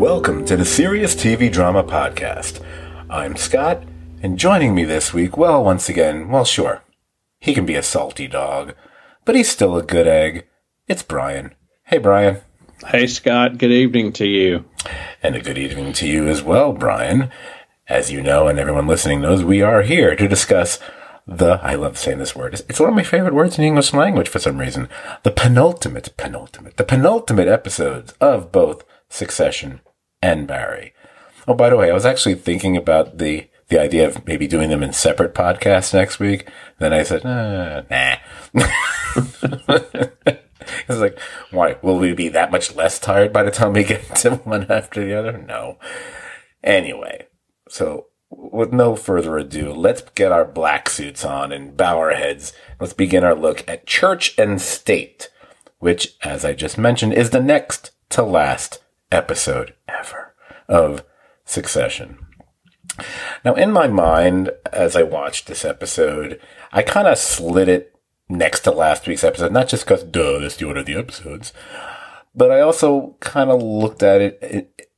Welcome to the Serious TV Drama Podcast. I'm Scot, and joining me this week, well, once again, well, sure, he can be a salty dog, but he's still a good egg. It's Brian. Hey, Brian. Hey, Scot. Good evening to you. And a good evening to you as well, Brian. As you know, and everyone listening knows, we are here to discuss the, I love saying this word, it's one of my favorite words in the English language for some reason, the penultimate, penultimate, the penultimate episodes of both Succession and Barry. Oh, by the way, I was actually thinking about the the idea of maybe doing them in separate podcasts next week. Then I said, nah. it's like, why? Will we be that much less tired by the time we get to one after the other? No. Anyway, so with no further ado, let's get our black suits on and bow our heads. Let's begin our look at Church and State, which, as I just mentioned, is the next to last episode ever of Succession. Now, in my mind, as I watched this episode, I kind of slid it next to last week's episode, not just because, duh, that's the order of the episodes, but I also kind of looked at it, it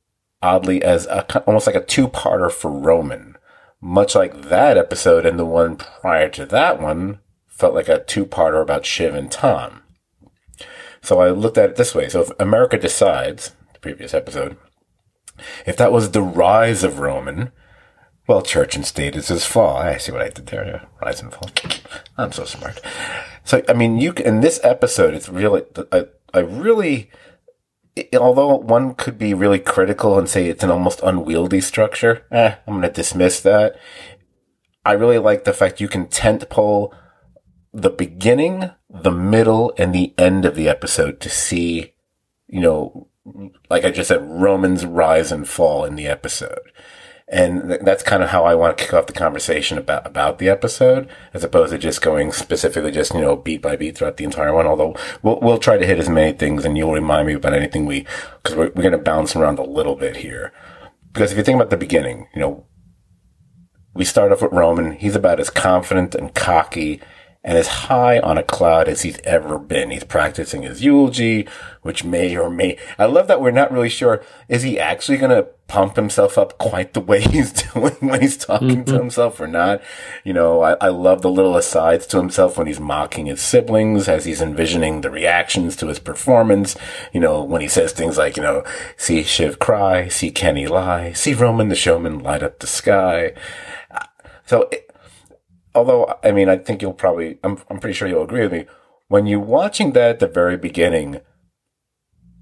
oddly as a, almost like a two-parter for Roman. Much like that episode and the one prior to that one felt like a two-parter about Shiv and Tom. So I looked at it this way. So if America decides, the previous episode, if that was the rise of Roman, well, church and state is his fall. I see what I did there. Rise and fall. I'm so smart. So, I mean, you in this episode, it's really, I, I really, although one could be really critical and say it's an almost unwieldy structure, eh, I'm going to dismiss that. I really like the fact you can tent pole the beginning, the middle, and the end of the episode to see, you know, like I just said, Roman's rise and fall in the episode. And th- that's kind of how I want to kick off the conversation about, about the episode, as opposed to just going specifically just, you know, beat by beat throughout the entire one. Although we'll, we'll try to hit as many things and you'll remind me about anything we, cause we're, we're going to bounce around a little bit here. Because if you think about the beginning, you know, we start off with Roman. He's about as confident and cocky and as high on a cloud as he's ever been. He's practicing his eulogy, which may or may, I love that we're not really sure. Is he actually going to pump himself up quite the way he's doing when he's talking mm-hmm. to himself or not? You know, I, I love the little asides to himself when he's mocking his siblings as he's envisioning the reactions to his performance. You know, when he says things like, you know, see Shiv cry, see Kenny lie, see Roman the showman light up the sky. So, it, although I mean, I think you'll probably, I'm, I'm pretty sure you'll agree with me. When you're watching that at the very beginning,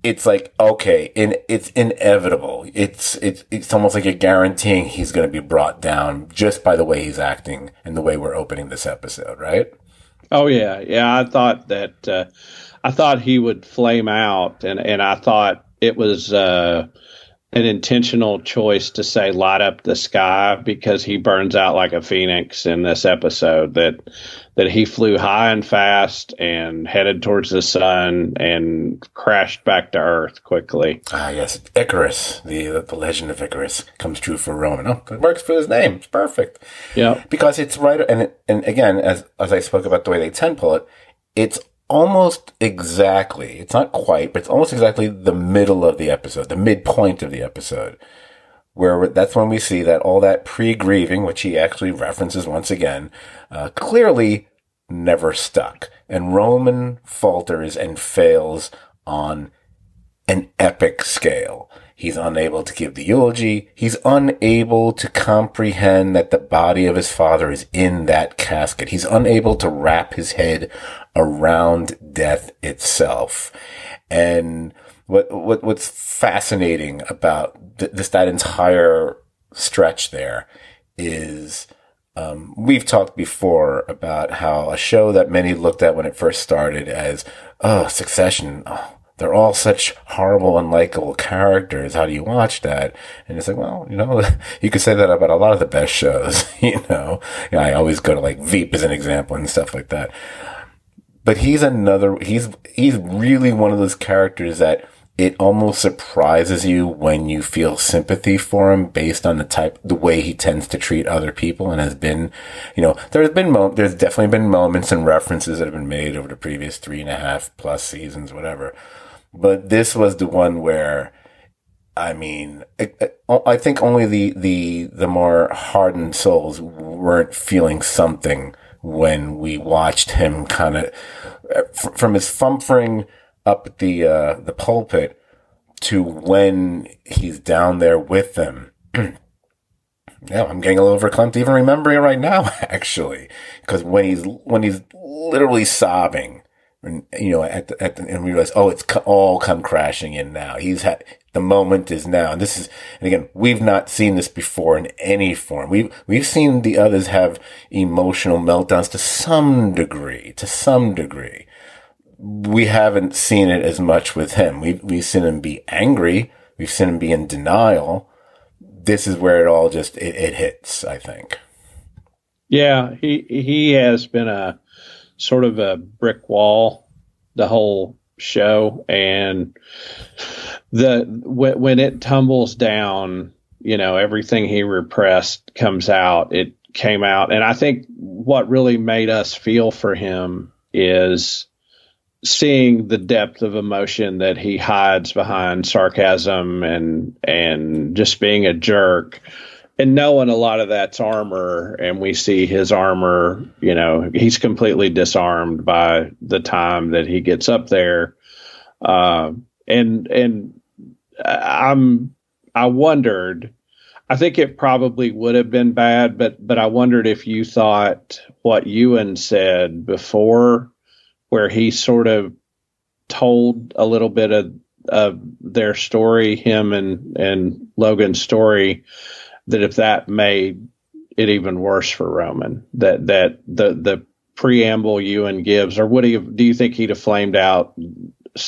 it's like okay, in, it's inevitable. It's it's it's almost like you're guaranteeing he's going to be brought down just by the way he's acting and the way we're opening this episode, right? Oh yeah, yeah. I thought that uh, I thought he would flame out, and and I thought it was. Uh, an intentional choice to say light up the sky because he burns out like a phoenix in this episode that that he flew high and fast and headed towards the sun and crashed back to earth quickly. Ah, yes, Icarus, the the legend of Icarus comes true for Roman. Oh, it works for his name. It's perfect. Yeah, because it's right. And and again, as as I spoke about the way they tend pull it, it's almost exactly, it's not quite, but it's almost exactly the middle of the episode, the midpoint of the episode, where that's when we see that all that pre-grieving, which he actually references once again, uh, clearly never stuck. And Roman falters and fails on an epic scale. He's unable to give the eulogy. He's unable to comprehend that the body of his father is in that casket. He's unable to wrap his head around death itself. And what, what what's fascinating about th- this that entire stretch there is um, we've talked before about how a show that many looked at when it first started as oh Succession oh they're all such horrible, unlikable characters. How do you watch that? And it's like, well, you know, you could say that about a lot of the best shows, you know. I always go to like Veep as an example and stuff like that. But he's another, he's, he's really one of those characters that it almost surprises you when you feel sympathy for him based on the type, the way he tends to treat other people and has been, you know, there's been, mo- there's definitely been moments and references that have been made over the previous three and a half plus seasons, whatever. But this was the one where, I mean, I, I think only the, the, the more hardened souls weren't feeling something when we watched him kind of, from his fumfering, up the uh, the pulpit to when he's down there with them. yeah, I'm getting a little verklempt even remembering it right now, actually, because when he's when he's literally sobbing, and you know, at the, at the, and we realize, oh, it's all come crashing in now. He's had the moment is now, and this is, and again, we've not seen this before in any form. We've we've seen the others have emotional meltdowns to some degree, to some degree we haven't seen it as much with him. We've, we've seen him be angry. We've seen him be in denial. This is where it all just, it, it hits, I think. Yeah, he, he has been a sort of a brick wall the whole show. And the, when, when it tumbles down, you know, everything he repressed comes out. It came out. And I think what really made us feel for him is, seeing the depth of emotion that he hides behind sarcasm and and just being a jerk and knowing a lot of that's armor and we see his armor you know he's completely disarmed by the time that he gets up there. Uh, and and i'm i wondered i think it probably would have been bad but but i wondered if you thought what ewan said before where he sort of told a little bit of, of their story, him and, and Logan's story, that if that made it even worse for Roman, that, that the, the preamble Ewan gives, or would he have, do you think he'd have flamed out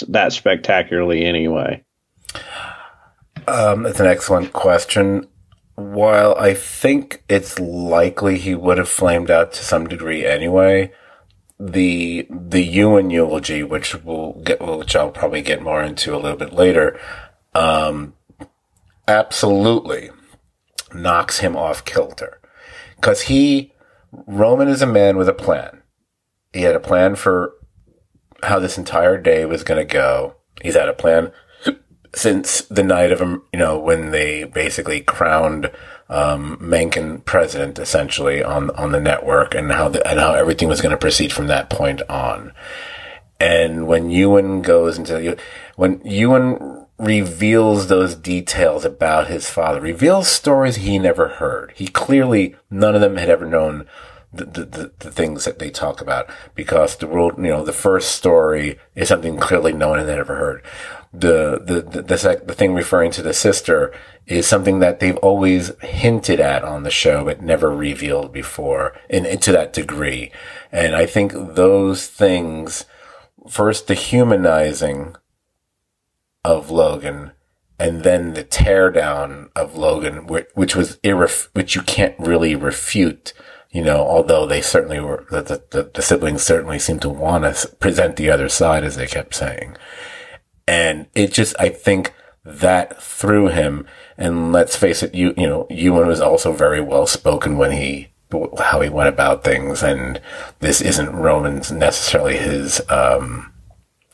that spectacularly anyway? Um, that's an excellent question. While I think it's likely he would have flamed out to some degree anyway, the the Ewan eulogy, which we'll get, which I'll probably get more into a little bit later, um, absolutely knocks him off kilter because he Roman is a man with a plan. He had a plan for how this entire day was going to go. He's had a plan since the night of him, you know, when they basically crowned um, Mencken president essentially on on the network and how the, and how everything was going to proceed from that point on. And when Ewan goes into you when Ewan reveals those details about his father, reveals stories he never heard. He clearly none of them had ever known the, the, the, things that they talk about because the world, you know, the first story is something clearly no one had ever heard. The, the, the, the, the thing referring to the sister is something that they've always hinted at on the show, but never revealed before and, and to that degree. And I think those things, first the humanizing of Logan, and then the teardown of Logan, which, was irref- which you can't really refute. You know, although they certainly were, the, the, the siblings certainly seemed to want to present the other side, as they kept saying. And it just, I think that through him and let's face it, you you know, Ewan was also very well spoken when he how he went about things, and this isn't Roman's necessarily his um,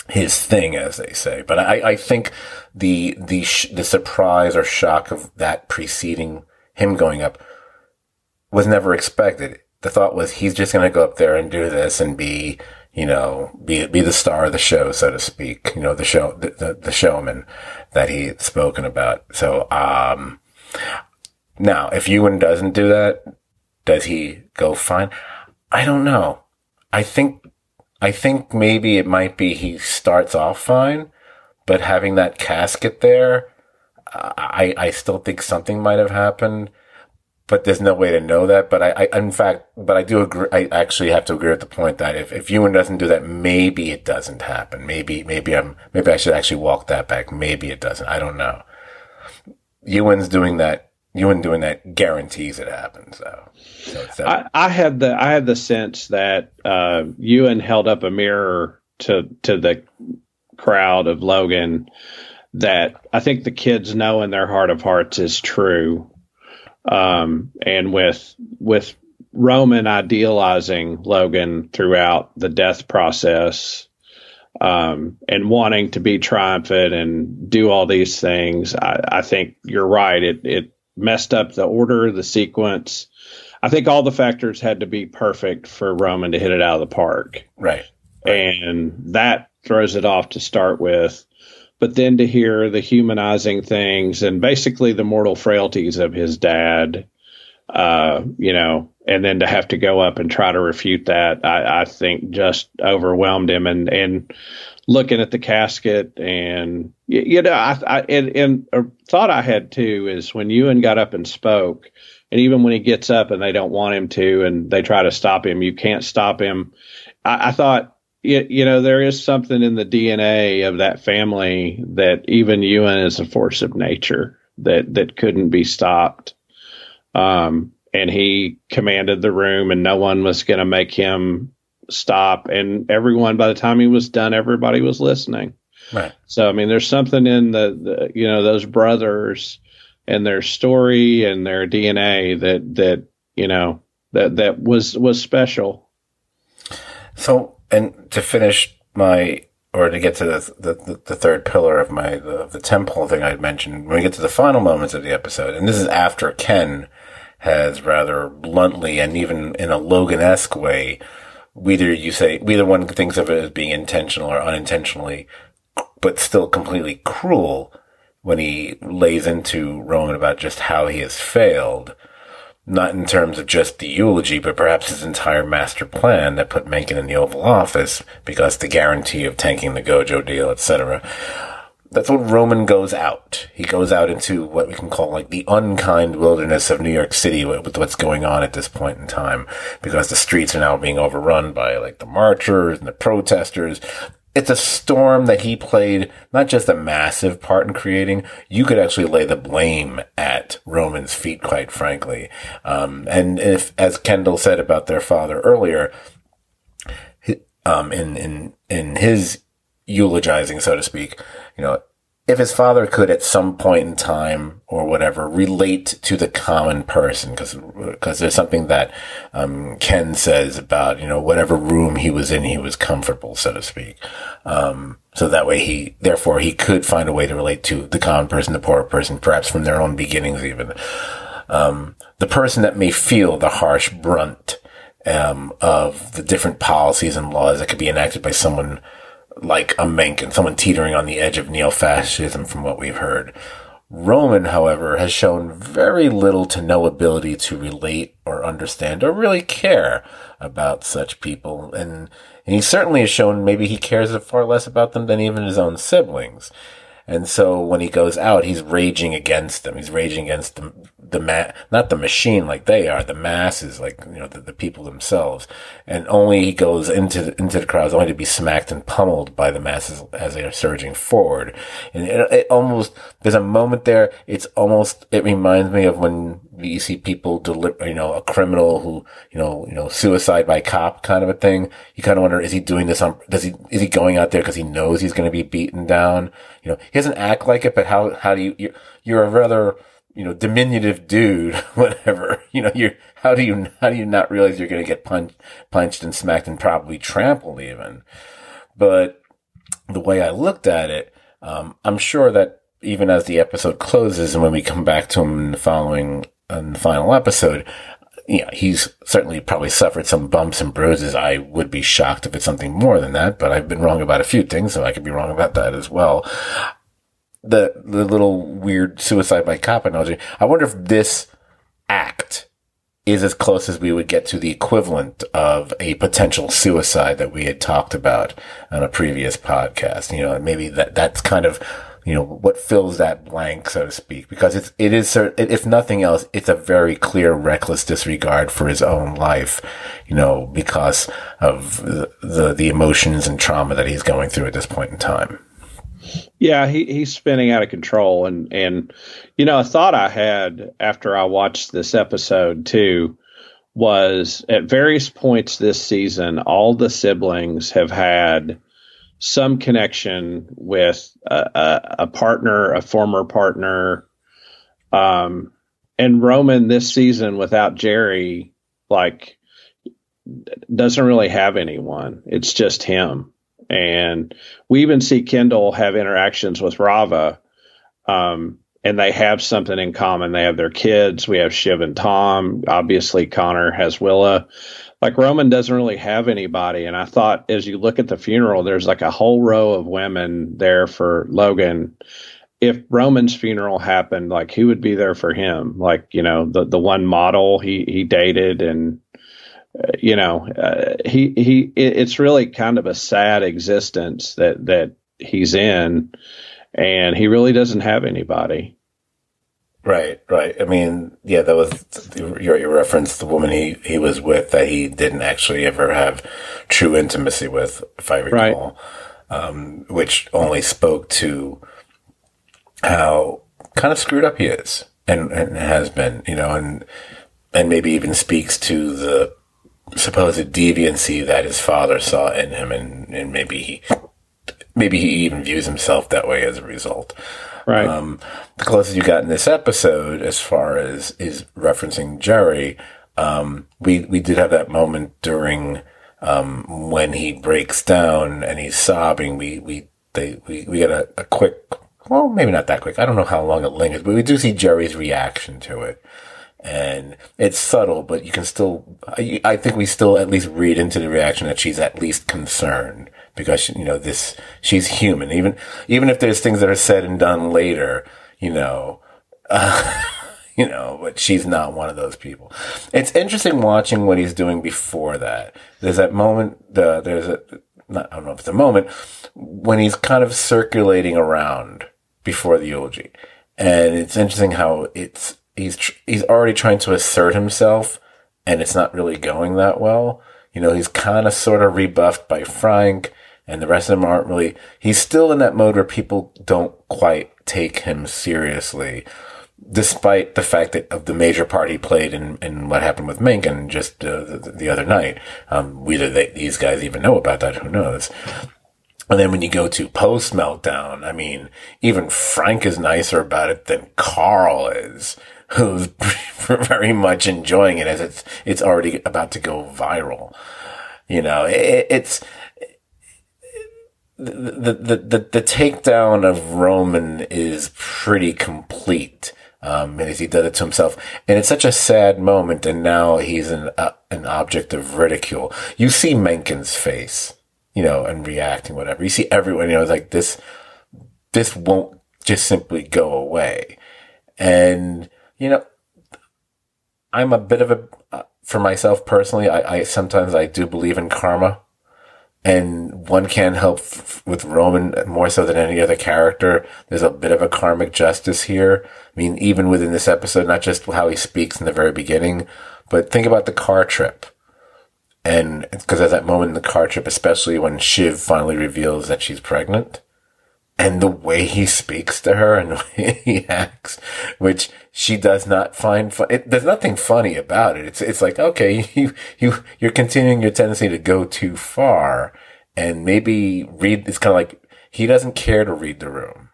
his thing, as they say. But I, I think the the sh- the surprise or shock of that preceding him going up was never expected. The thought was he's just going to go up there and do this and be you know, be be the star of the show, so to speak. You know, the show, the, the, the showman that he'd spoken about. So, um, now if Ewan doesn't do that, does he go fine? I don't know. I think, I think maybe it might be he starts off fine, but having that casket there, I, I still think something might have happened. but there's no way to know that. But I, I, in fact, but I do agree. I actually have to agree with the point that if, if Ewan doesn't do that, maybe it doesn't happen. Maybe, maybe I'm, maybe I should actually walk that back. Maybe it doesn't. I don't know. Ewan's doing that. Ewan doing that guarantees it happens. So, so I, I had the, I had the sense that, uh, Ewan held up a mirror to, to the crowd of Logan that I think the kids know in their heart of hearts is true um, and with with Roman idealizing Logan throughout the death process um, and wanting to be triumphant and do all these things, I, I think you're right. It it messed up the order, the sequence. I think all the factors had to be perfect for Roman to hit it out of the park. Right. right. And that throws it off to start with but then to hear the humanizing things and basically the mortal frailties of his dad, uh, you know, and then to have to go up and try to refute that, I, I think just overwhelmed him. And and looking at the casket, and you, you know, I, I and, and a thought I had too is when Ewan got up and spoke, and even when he gets up and they don't want him to, and they try to stop him, you can't stop him. I, I thought you, you know, there is something in the DNA of that family that even Ewan is a force of nature that that couldn't be stopped. Um, and he commanded the room, and no one was going to make him stop. And everyone, by the time he was done, everybody was listening. Right. So, I mean, there's something in the, the you know those brothers and their story and their DNA that that you know that that was was special. So and to finish my or to get to the, the, the third pillar of my the, the temple thing I had mentioned, when we get to the final moments of the episode, and this is after Ken has rather bluntly and even in a Logan esque way, either you say either one thinks of it as being intentional or unintentionally, but still completely cruel when he lays into Roman about just how he has failed not in terms of just the eulogy, but perhaps his entire master plan that put Mencken in the Oval Office because the guarantee of tanking the Gojo deal, etc. That's when Roman goes out. He goes out into what we can call like the unkind wilderness of New York City with what's going on at this point in time because the streets are now being overrun by like the marchers and the protesters it's a storm that he played not just a massive part in creating. You could actually lay the blame at Roman's feet, quite frankly. Um, and if, as Kendall said about their father earlier, um, in in in his eulogizing, so to speak, you know, if his father could at some point in time or whatever relate to the common person because because there's something that um, Ken says about you know whatever room he was in he was comfortable so to speak. Um, so that way he therefore he could find a way to relate to the common person the poor person perhaps from their own beginnings even. Um, the person that may feel the harsh brunt um, of the different policies and laws that could be enacted by someone like a Mencken, someone teetering on the edge of neo-fascism from what we've heard. Roman, however, has shown very little to no ability to relate or understand or really care about such people. And, and he certainly has shown maybe he cares far less about them than even his own siblings. And so when he goes out, he's raging against them. He's raging against the, the ma- not the machine like they are, the masses, like, you know, the, the people themselves. And only he goes into the, into the crowds only to be smacked and pummeled by the masses as they are surging forward. And it, it almost, there's a moment there, it's almost, it reminds me of when you see people deliver, you know, a criminal who, you know, you know, suicide by cop kind of a thing. You kind of wonder, is he doing this on, does he, is he going out there because he knows he's going to be beaten down? You know, he doesn't act like it, but how, how do you, you're, you're a rather, you know, diminutive dude, whatever. You know, you're, how do you, how do you not realize you're going to get punched, punched and smacked and probably trampled even? But the way I looked at it, um, I'm sure that even as the episode closes and when we come back to him in the following the final episode, know, he's certainly probably suffered some bumps and bruises. I would be shocked if it's something more than that, but I've been wrong about a few things, so I could be wrong about that as well. The the little weird suicide by cop analogy. I wonder if this act is as close as we would get to the equivalent of a potential suicide that we had talked about on a previous podcast. You know, maybe that that's kind of you know, what fills that blank, so to speak, because it's, it is, if nothing else, it's a very clear reckless disregard for his own life, you know, because of the, the, the emotions and trauma that he's going through at this point in time. Yeah, he, he's spinning out of control. And, and, you know, a thought I had after I watched this episode too was at various points this season, all the siblings have had some connection with a, a, a partner, a former partner. Um, and Roman this season without Gerri, like, doesn't really have anyone. It's just him. And we even see Kendall have interactions with Rava. Um, and they have something in common. They have their kids. We have Shiv and Tom. Obviously, Connor has Willa. Like Roman doesn't really have anybody. And I thought as you look at the funeral, there's like a whole row of women there for Logan. If Roman's funeral happened, like who would be there for him? Like, you know, the, the one model he, he dated and, uh, you know, uh, he, he, it, it's really kind of a sad existence that, that he's in and he really doesn't have anybody. Right, right. I mean, yeah, that was your, your reference. The woman he, he was with that he didn't actually ever have true intimacy with, if I recall, right. um, which only spoke to how kind of screwed up he is and, and has been, you know, and, and maybe even speaks to the supposed deviancy that his father saw in him and, and maybe he maybe he even views himself that way as a result. Right. Um, the closest you got in this episode, as far as is referencing Gerri, um, we we did have that moment during um, when he breaks down and he's sobbing. We we they we we get a, a quick, well, maybe not that quick. I don't know how long it lingers, but we do see Gerri's reaction to it and it's subtle, but you can still, I, I, think we still at least read into the reaction that she's at least concerned because you know this she's human. Even even if there's things that are said and done later you know uh, you know but she's not one of those people. It's interesting watching what he's doing before that. There's that moment the, there's a not, I don't know if it's a moment when he's kind of circulating around before the eulogy. And it's interesting how it's he's he's already trying to assert himself and it's not really going that well. You know, he's kind of sort of rebuffed by Frank and the rest of them aren't really, he's still in that mode where people don't quite take him seriously, despite the fact that of the major part he played in, in what happened with Mencken just uh, the, the, other night. Um, whether they, these guys even know about that, who knows? And then when you go to post meltdown, I mean, even Frank is nicer about it than Carl is, who's very much enjoying it as it's, it's already about to go viral. You know, it, it's, the, the, the, the takedown of Roman is pretty complete. Um, as he did it to himself. And it's such a sad moment. And now he's an, uh, an object of ridicule. You see Mencken's face, you know, and reacting, whatever. You see everyone, you know, it's like this, this won't just simply go away. And, you know, I'm a bit of a, uh, for myself personally, I, I sometimes I do believe in karma and one can't help f- with Roman more so than any other character. There's a bit of a karmic justice here. I mean, even within this episode, not just how he speaks in the very beginning, but think about the car trip. And because at that moment in the car trip, especially when Shiv finally reveals that she's pregnant, and the way he speaks to her and the way he acts, which she does not find fun. It, there's nothing funny about it. It's, it's like, okay, you, you, you're continuing your tendency to go too far and maybe read, it's kind of like, he doesn't care to read the room.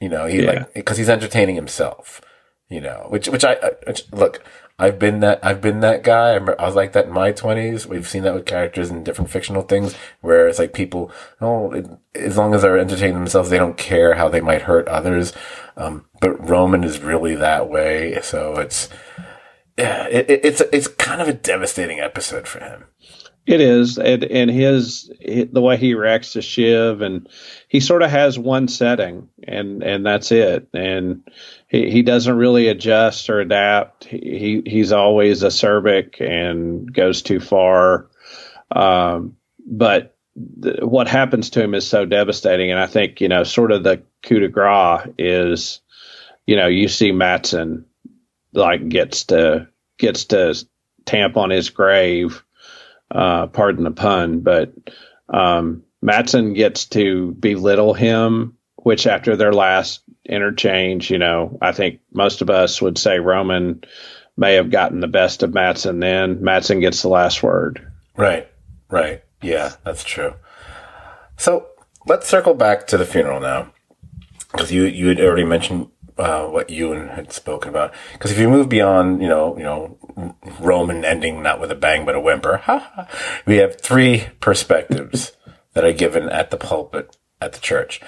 You know, he yeah. like, cause he's entertaining himself, you know, which, which I, which, look, I've been that I've been that guy. I, I was like that in my twenties. We've seen that with characters in different fictional things, where it's like people, oh, it, as long as they're entertaining themselves, they don't care how they might hurt others. Um, but Roman is really that way, so it's yeah, it, it's it's kind of a devastating episode for him. It is, and, and his the way he reacts to Shiv, and he sort of has one setting, and and that's it, and he, he doesn't really adjust or adapt. He he's always acerbic and goes too far. Um, but what happens to him is so devastating. And I think, you know, sort of the coup de grace is, you know, you see Matsson like gets to, gets to tamp on his grave, uh, pardon the pun, but, um, Matsson gets to belittle him, which after their last interchange, you know, I think most of us would say Roman may have gotten the best of Matsson then. Matsson gets the last word. Right, right. Yeah, that's true. So let's circle back to the funeral now, because you you had already mentioned uh, what Ewan had spoken about. Because if you move beyond, you know, you know, Roman ending not with a bang but a whimper, we have three perspectives that are given at the pulpit at the church.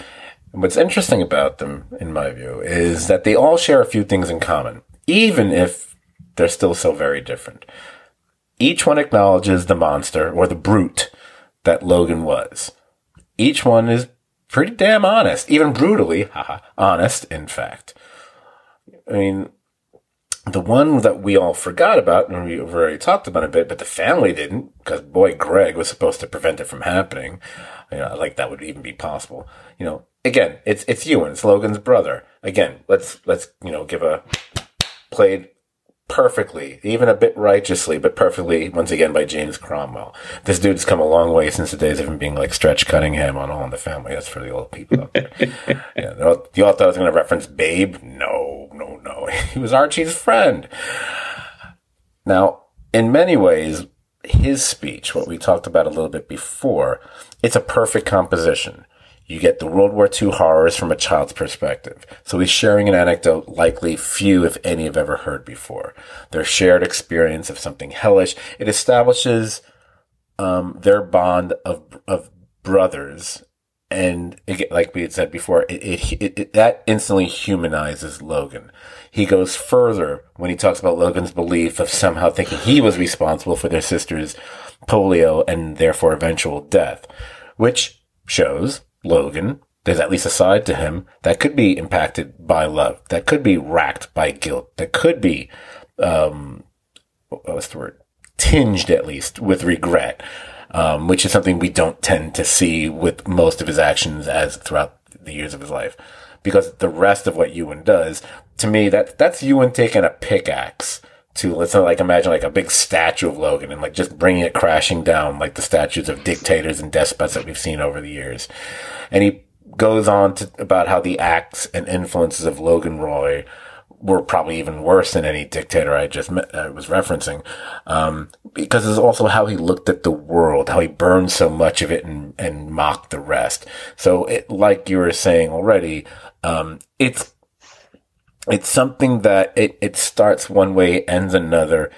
And what's interesting about them, in my view, is that they all share a few things in common, even if they're still so very different. Each one acknowledges the monster or the brute that Logan was. Each one is pretty damn honest, even brutally haha, honest, in fact. I mean, the one that we all forgot about, and we've already talked about a bit, but the family didn't, because boy, Greg was supposed to prevent it from happening. You know, like that would even be possible. You know, again, it's it's Ewan, it's Logan's brother. Again, let's let's you know give a played perfectly, even a bit righteously, but perfectly, once again, by James Cromwell. This dude's come a long way since the days of him being like Stretch Cunningham on All in the Family. That's for the old people out there. yeah, you all thought I was going to reference Babe? No, no, no. He was Archie's friend. Now, in many ways, his speech, what we talked about a little bit before, it's a perfect composition. You get the World War II horrors from a child's perspective. So he's sharing an anecdote likely few, if any, have ever heard before. Their shared experience of something hellish. It establishes um, their bond of of brothers, and like we had said before, it, it, it that instantly humanizes Logan. He goes further when he talks about Logan's belief of somehow thinking he was responsible for their sister's polio and therefore eventual death, which shows Logan, there's at least a side to him that could be impacted by love, that could be racked by guilt, that could be, um, what's the word? Tinged at least with regret, um, which is something we don't tend to see with most of his actions as throughout the years of his life. Because the rest of what Ewan does, to me, that, that's Ewan taking a pickaxe to let's like imagine like a big statue of Logan and like just bringing it crashing down like the statues of dictators and despots that we've seen over the years. And he goes on to about how the acts and influences of Logan Roy were probably even worse than any dictator I just met, was referencing, um, because it's also how he looked at the world, how he burned so much of it and, and mocked the rest. So it, like you were saying already, um, it's it's something that it, it starts one way, ends another.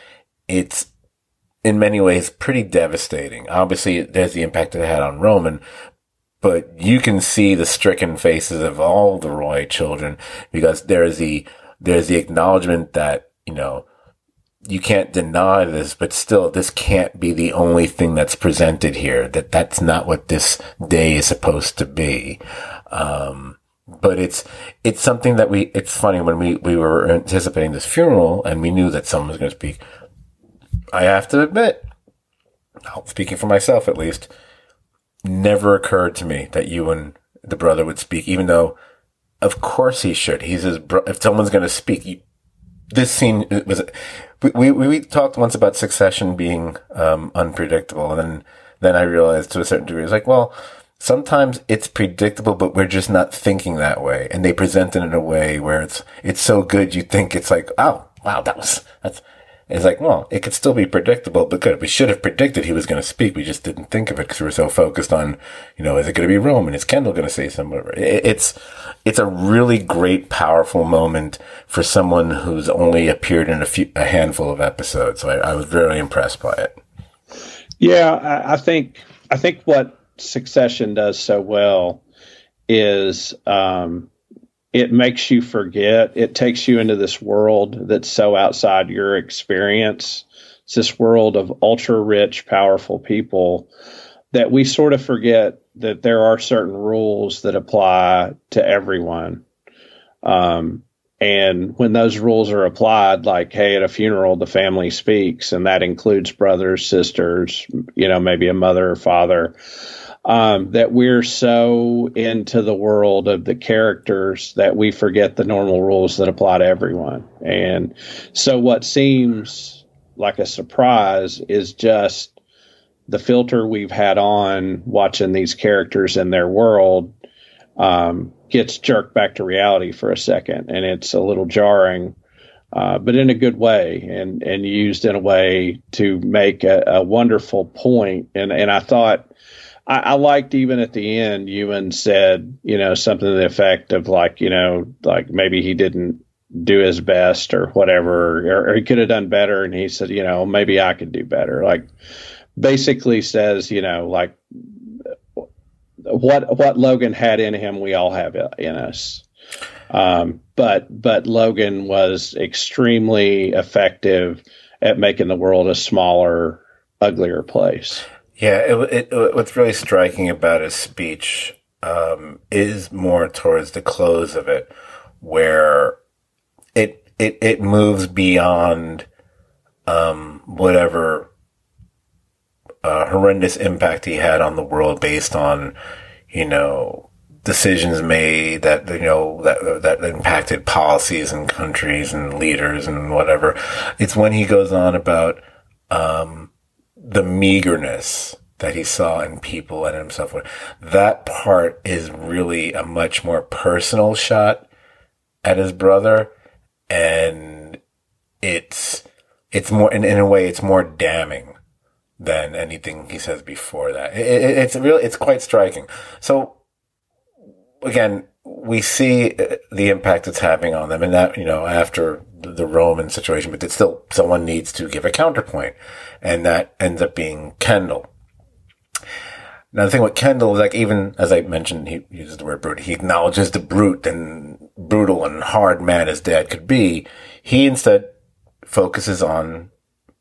It's in many ways pretty devastating. Obviously, there's the impact it had on Roman, but you can see the stricken faces of all the Roy children because there's the there's the acknowledgement that you know you can't deny this, but still, this can't be the only thing that's presented here. That that's not what this day is supposed to be. Um, but it's it's something that we it's funny when we we were anticipating this funeral and we knew that someone was going to speak i have to admit speaking for myself at least never occurred to me that Ewan the brother would speak even though of course he should. He's his bro- if someone's going to speak you, this scene was we, we we talked once about succession being um, unpredictable and then then i realized to a certain degree it's like well sometimes it's predictable, but we're just not thinking that way. And they present it in a way where it's, it's so good you think it's like, oh, wow, that was, that's, it's like, well, it could still be predictable, but good. We should have predicted he was going to speak. We just didn't think of it because we were so focused on, you know, is it going to be Roman? Is Kendall going to say something? It's, it's a really great, powerful moment for someone who's only appeared in a few, a handful of episodes. So I, I was very impressed by it. Yeah, I, I think, I think what Succession does so well is um, it makes you forget. It takes you into this world that's so outside your experience. It's this world of ultra rich, powerful people that we sort of forget that there are certain rules that apply to everyone. Um, and when those rules are applied, like, hey, at a funeral, the family speaks, and that includes brothers, sisters, you know, maybe a mother or father Um, that we're so into the world of the characters that we forget the normal rules that apply to everyone. And so, what seems like a surprise is just the filter we've had on watching these characters in their world um, gets jerked back to reality for a second, and it's a little jarring uh, but in a good way and, and used in a way to make a, a wonderful point. And, and I thought, I, I, liked even at the end, Ewan said, you know, something to the effect of like, you know, like maybe he didn't do his best or whatever, or, or he could have done better. And he said, you know, maybe I could do better. Like basically says, you know, like what, what Logan had in him, we all have in us. Um, but but Logan was extremely effective at making the world a smaller, uglier place. Yeah, it, it, what's really striking about his speech um, is more towards the close of it, where it it it moves beyond um, whatever uh, horrendous impact he had on the world based on you know decisions made that you know that that impacted policies and countries and leaders and whatever. It's when he goes on about um, the meagerness that he saw in people and himself. That part is really a much more personal shot at his brother, and it's it's more in, in a way it's more damning than anything he says before that. It, it, it's really it's quite striking. So again, we see uh, the impact it's having on them, and that you know after the Roman situation, but it's still someone needs to give a counterpoint, and that ends up being Kendall. Now the thing with Kendall is like even as I mentioned, he uses the word brute. He acknowledges the brute and brutal and hard man his dad could be. He instead focuses on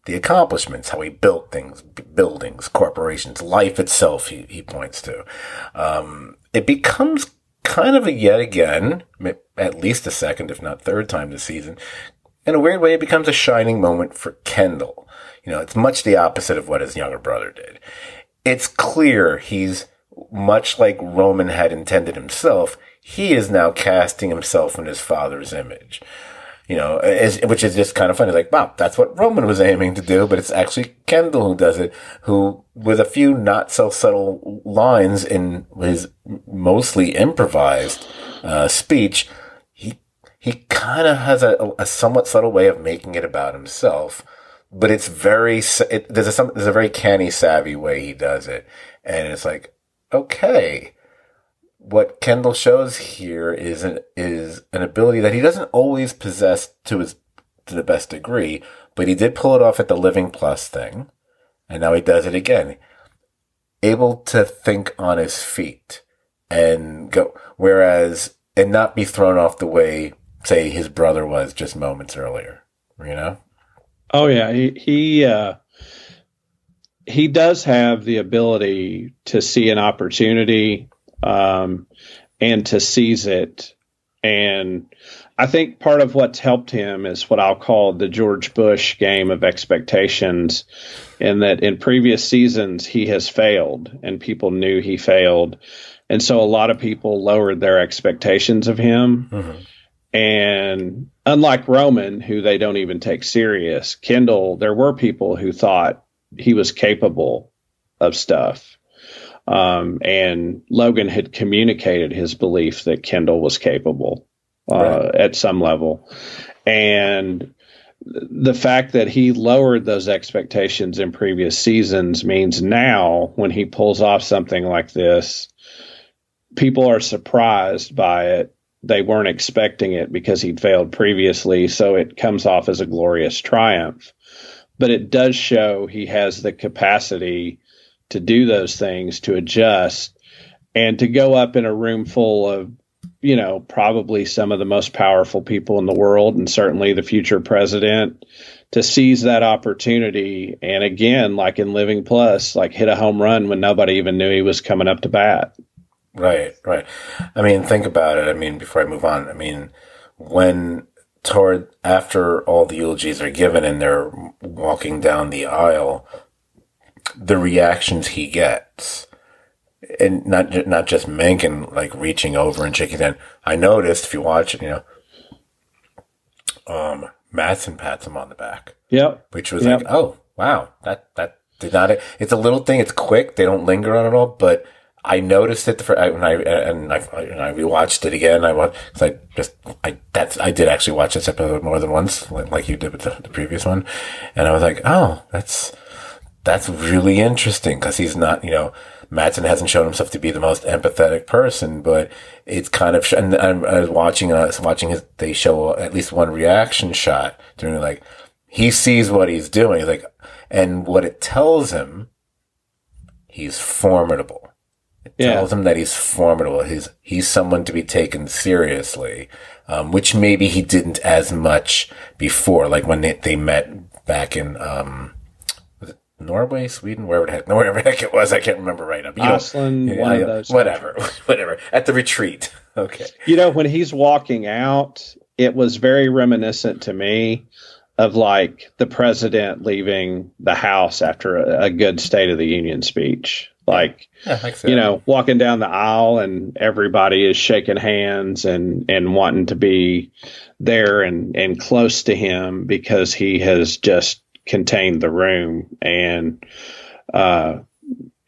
the accomplishments, how he built things, buildings, corporations, life itself. He he points to. Um, it becomes kind of a yet again, at least a second, if not third time this season, in a weird way, it becomes a shining moment for Kendall. You know, it's much the opposite of what his younger brother did. It's clear he's much like Roman had intended himself. He is now casting himself in his father's image you know, which is just kind of funny. Like, wow, that's what Roman was aiming to do, but it's actually Kendall who does it, who, with a few not so subtle lines in his mostly improvised, uh, speech, he, he kind of has a, a somewhat subtle way of making it about himself, but it's very, it, there's a, there's a very canny, savvy way he does it. And it's like, okay, what Kendall shows here is an is an ability that he doesn't always possess to his to the best degree, but he did pull it off at the Living Plus thing, and now he does it again. Able to think on his feet and go, whereas and not be thrown off the way, say his brother was just moments earlier. You know? Oh yeah, he he uh, he does have the ability to see an opportunity um, and to seize it. And I think part of what's helped him is what I'll call the George Bush game of expectations, in that in previous seasons he has failed and people knew he failed. And so a lot of people lowered their expectations of him. Mm-hmm. And unlike Roman, who they don't even take serious, Kendall, there were people who thought he was capable of stuff. Um, and Logan had communicated his belief that Kendall was capable uh, right. at some level. And the fact that he lowered those expectations in previous seasons means now when he pulls off something like this, people are surprised by it. They weren't expecting it because he'd failed previously. So it comes off as a glorious triumph. But it does show he has the capacity to do those things, to adjust, and to go up in a room full of, you know, probably some of the most powerful people in the world and certainly the future president to seize that opportunity. And again, like in Living Plus, like hit a home run when nobody even knew he was coming up to bat. Right, right. I mean, think about it. I mean, before I move on, I mean, when toward after all the eulogies are given and they're walking down the aisle, the reactions he gets and not not just Mencken like reaching over and shaking hand. I noticed if you watch it, you know, um, Matsson pats him on the back, Yep. which was Yep. like, oh wow, that that did not. It's a little thing. It's quick. They don't linger on it all, but. I noticed it the fir- I, when I and I and I rewatched it again. I watched cause I just I that's I did actually watch this episode more than once, like, like you did with the, the previous one, and I was like, oh, that's that's really interesting because he's not, you know, Matsson hasn't shown himself to be the most empathetic person, but it's kind of, and I'm, I was watching us, watching his, they show at least one reaction shot during like, he sees what he's doing, he's like, and what it tells him, he's formidable. It Yeah. tells him that he's formidable. He's, he's someone to be taken seriously, um, which maybe he didn't as much before, like when they, they met back in, um, Norway, Sweden, wherever the heck, wherever the heck it was, I can't remember right now. You know, Iceland, yeah, one of those whatever, whatever. At the retreat, okay. You know, when he's walking out, it was very reminiscent to me of like the president leaving the house after a, a good State of the Union speech. Like, Yeah, like you know, walking down the aisle and everybody is shaking hands and, and wanting to be there and, and close to him because he has just contained the room and, uh,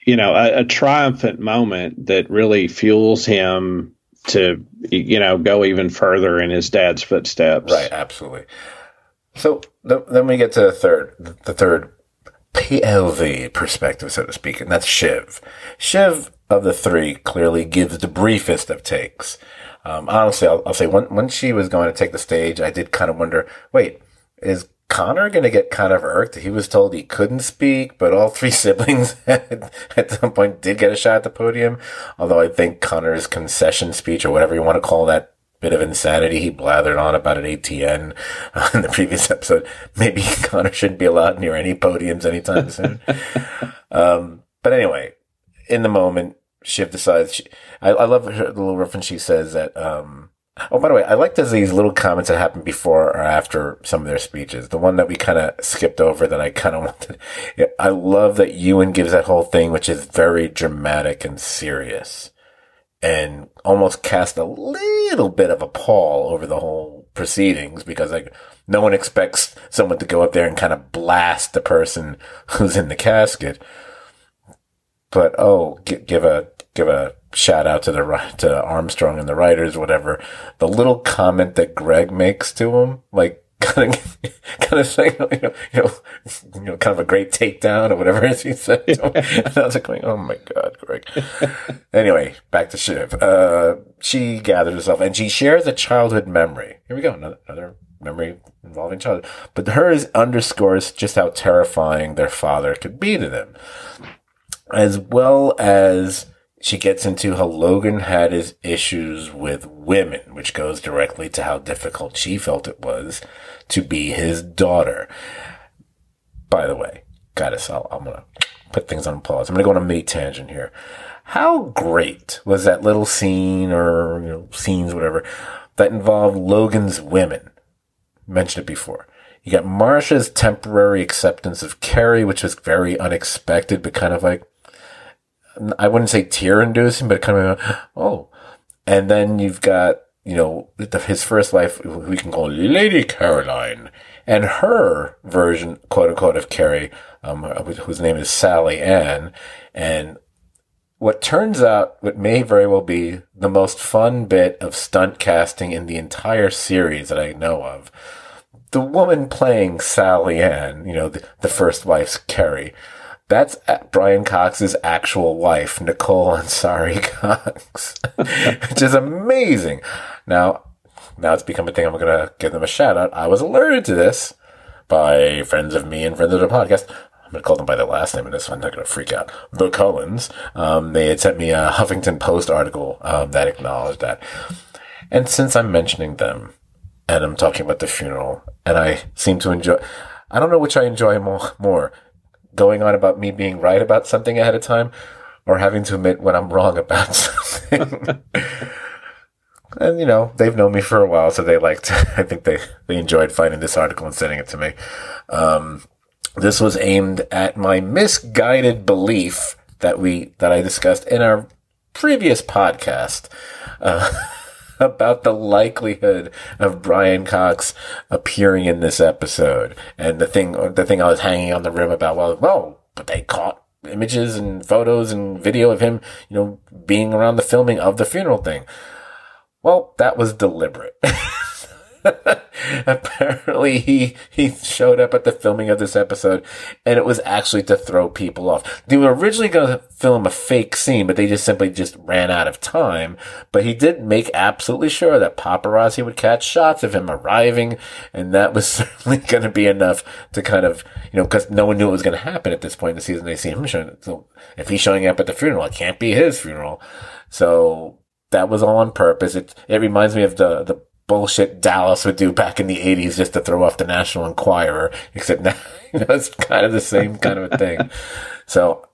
you know, a, a triumphant moment that really fuels him to, you know, go even further in his dad's footsteps. right, absolutely. So th- then we get to the third, the third POV perspective, so to speak, and that's Shiv. Shiv of the three clearly gives the briefest of takes. Um, honestly, I'll, I'll say when, when she was going to take the stage, I did kind of wonder, wait, is Connor going to get kind of irked? He was told he couldn't speak, but all three siblings at, some point did get a shot at the podium. Although I think Connor's concession speech or whatever you want to call that bit of insanity he blathered on about an ATN in the previous episode. Maybe Connor shouldn't be allowed near any podiums anytime soon. um, but anyway, in the moment, Shiv decides. She, I, I love her the little reference she says that. Um, oh, by the way, I like these little comments that happen before or after some of their speeches. The one that we kind of skipped over that I kind of wanted. Yeah, I love that Ewan gives that whole thing, which is very dramatic and serious, and almost cast a little bit of a pall over the whole proceedings because like no one expects someone to go up there and kind of blast the person who's in the casket but oh, gi- give a give a shout out to the to Armstrong and the writers, whatever. The little comment that Greg makes to him, like kind of kind of saying, you know, you know, you know, kind of a great takedown or whatever it is he said. To him. And I was like, going, oh my god, Greg. anyway, back to Shiv. Uh, she gathers herself and she shares a childhood memory. Here we go, another, another memory involving childhood. But hers underscores just how terrifying their father could be to them as well as she gets into how Logan had his issues with women, which goes directly to how difficult she felt it was to be his daughter. By the way, gotta, I'll, I'm gonna put things on pause. I'm gonna go on a mini tangent here. How great was that little scene or, you know, scenes, whatever, that involved Logan's women? Mentioned it before. You got Marsha's temporary acceptance of Carrie, which was very unexpected, but kind of like, I wouldn't say tear inducing, but kind of, oh. And then you've got, you know, his first wife, we can call Lady Caroline, and her version, quote unquote, of Carrie, um, whose name is Sally Ann. And what turns out, what may very well be the most fun bit of stunt casting in the entire series that I know of. The woman playing Sally Ann, you know, the, the first wife's Carrie, that's Brian Cox's actual wife, Nicole Ansari Cox, which is amazing. Now, now it's become a thing. I'm going to give them a shout out. I was alerted to this by friends of me and friends of the podcast. I'm going to call them by their last name in this one. I'm not going to freak out. The Cullens. Um, they had sent me a Huffington Post article um, that acknowledged that. And since I'm mentioning them and I'm talking about the funeral, and I seem to enjoy, I don't know which I enjoy more, more going on about me being right about something ahead of time or having to admit when I'm wrong about something. and you know, they've known me for a while, so they liked, I think they, they enjoyed finding this article and sending it to me. Um, this was aimed at my misguided belief that we that I discussed in our previous podcast uh, about the likelihood of Brian Cox appearing in this episode, and the thing the thing I was hanging on the rim about. Well, well, but they caught images and photos and video of him, you know, being around the filming of the funeral thing. Well, that was deliberate. Apparently, he he showed up at the filming of this episode, and it was actually to throw people off. They were originally going to film a fake scene, but they just simply just ran out of time. But he did make absolutely sure that paparazzi would catch shots of him arriving, and that was certainly going to be enough to kind of you know because no one knew it was going to happen at this point in the season. They see him showing. So if he's showing up at the funeral, it can't be his funeral. So that was all on purpose. It it reminds me of the the bullshit Dallas would do back in the 80s just to throw off the National Enquirer, except now, you know, it's kind of the same kind of a thing. So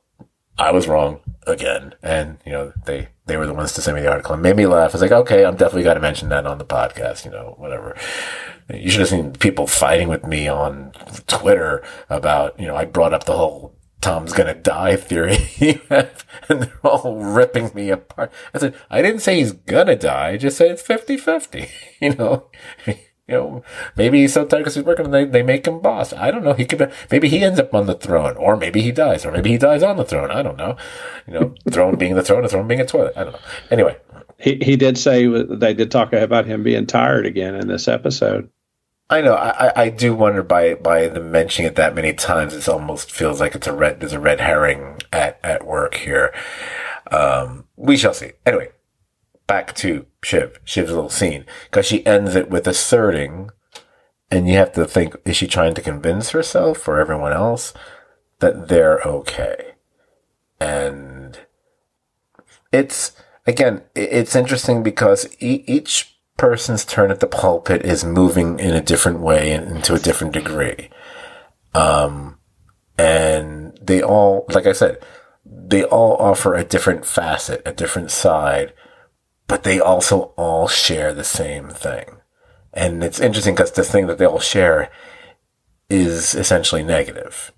I was wrong again. And, you know, they, they were the ones to send me the article and made me laugh. I was like, okay, I'm definitely got to mention that on the podcast, you know, whatever. You should have seen people fighting with me on Twitter about, you know, I brought up the whole Tom's gonna die theory, and they're all ripping me apart. I said, I didn't say he's gonna die. I just said it's 50-50. You know, you know, maybe he's so tired because he's working and they, they make him boss. I don't know. He could, maybe he ends up on the throne or maybe he dies or maybe he dies on the throne. I don't know. You know, throne being the throne, a throne being a toilet. I don't know. Anyway. He, he did say they did talk about him being tired again in this episode. I know. I, I do wonder by by the mentioning it that many times, it almost feels like it's a red. There's a red herring at at work here. Um, we shall see. Anyway, back to Shiv. Shiv's little scene because she ends it with asserting, and you have to think: is she trying to convince herself or everyone else that they're okay? And it's again, it's interesting because each person's turn at the pulpit is moving in a different way and to a different degree. Um, and they all, like I said, they all offer a different facet, a different side, but they also all share the same thing. And it's interesting because the thing that they all share is essentially negative.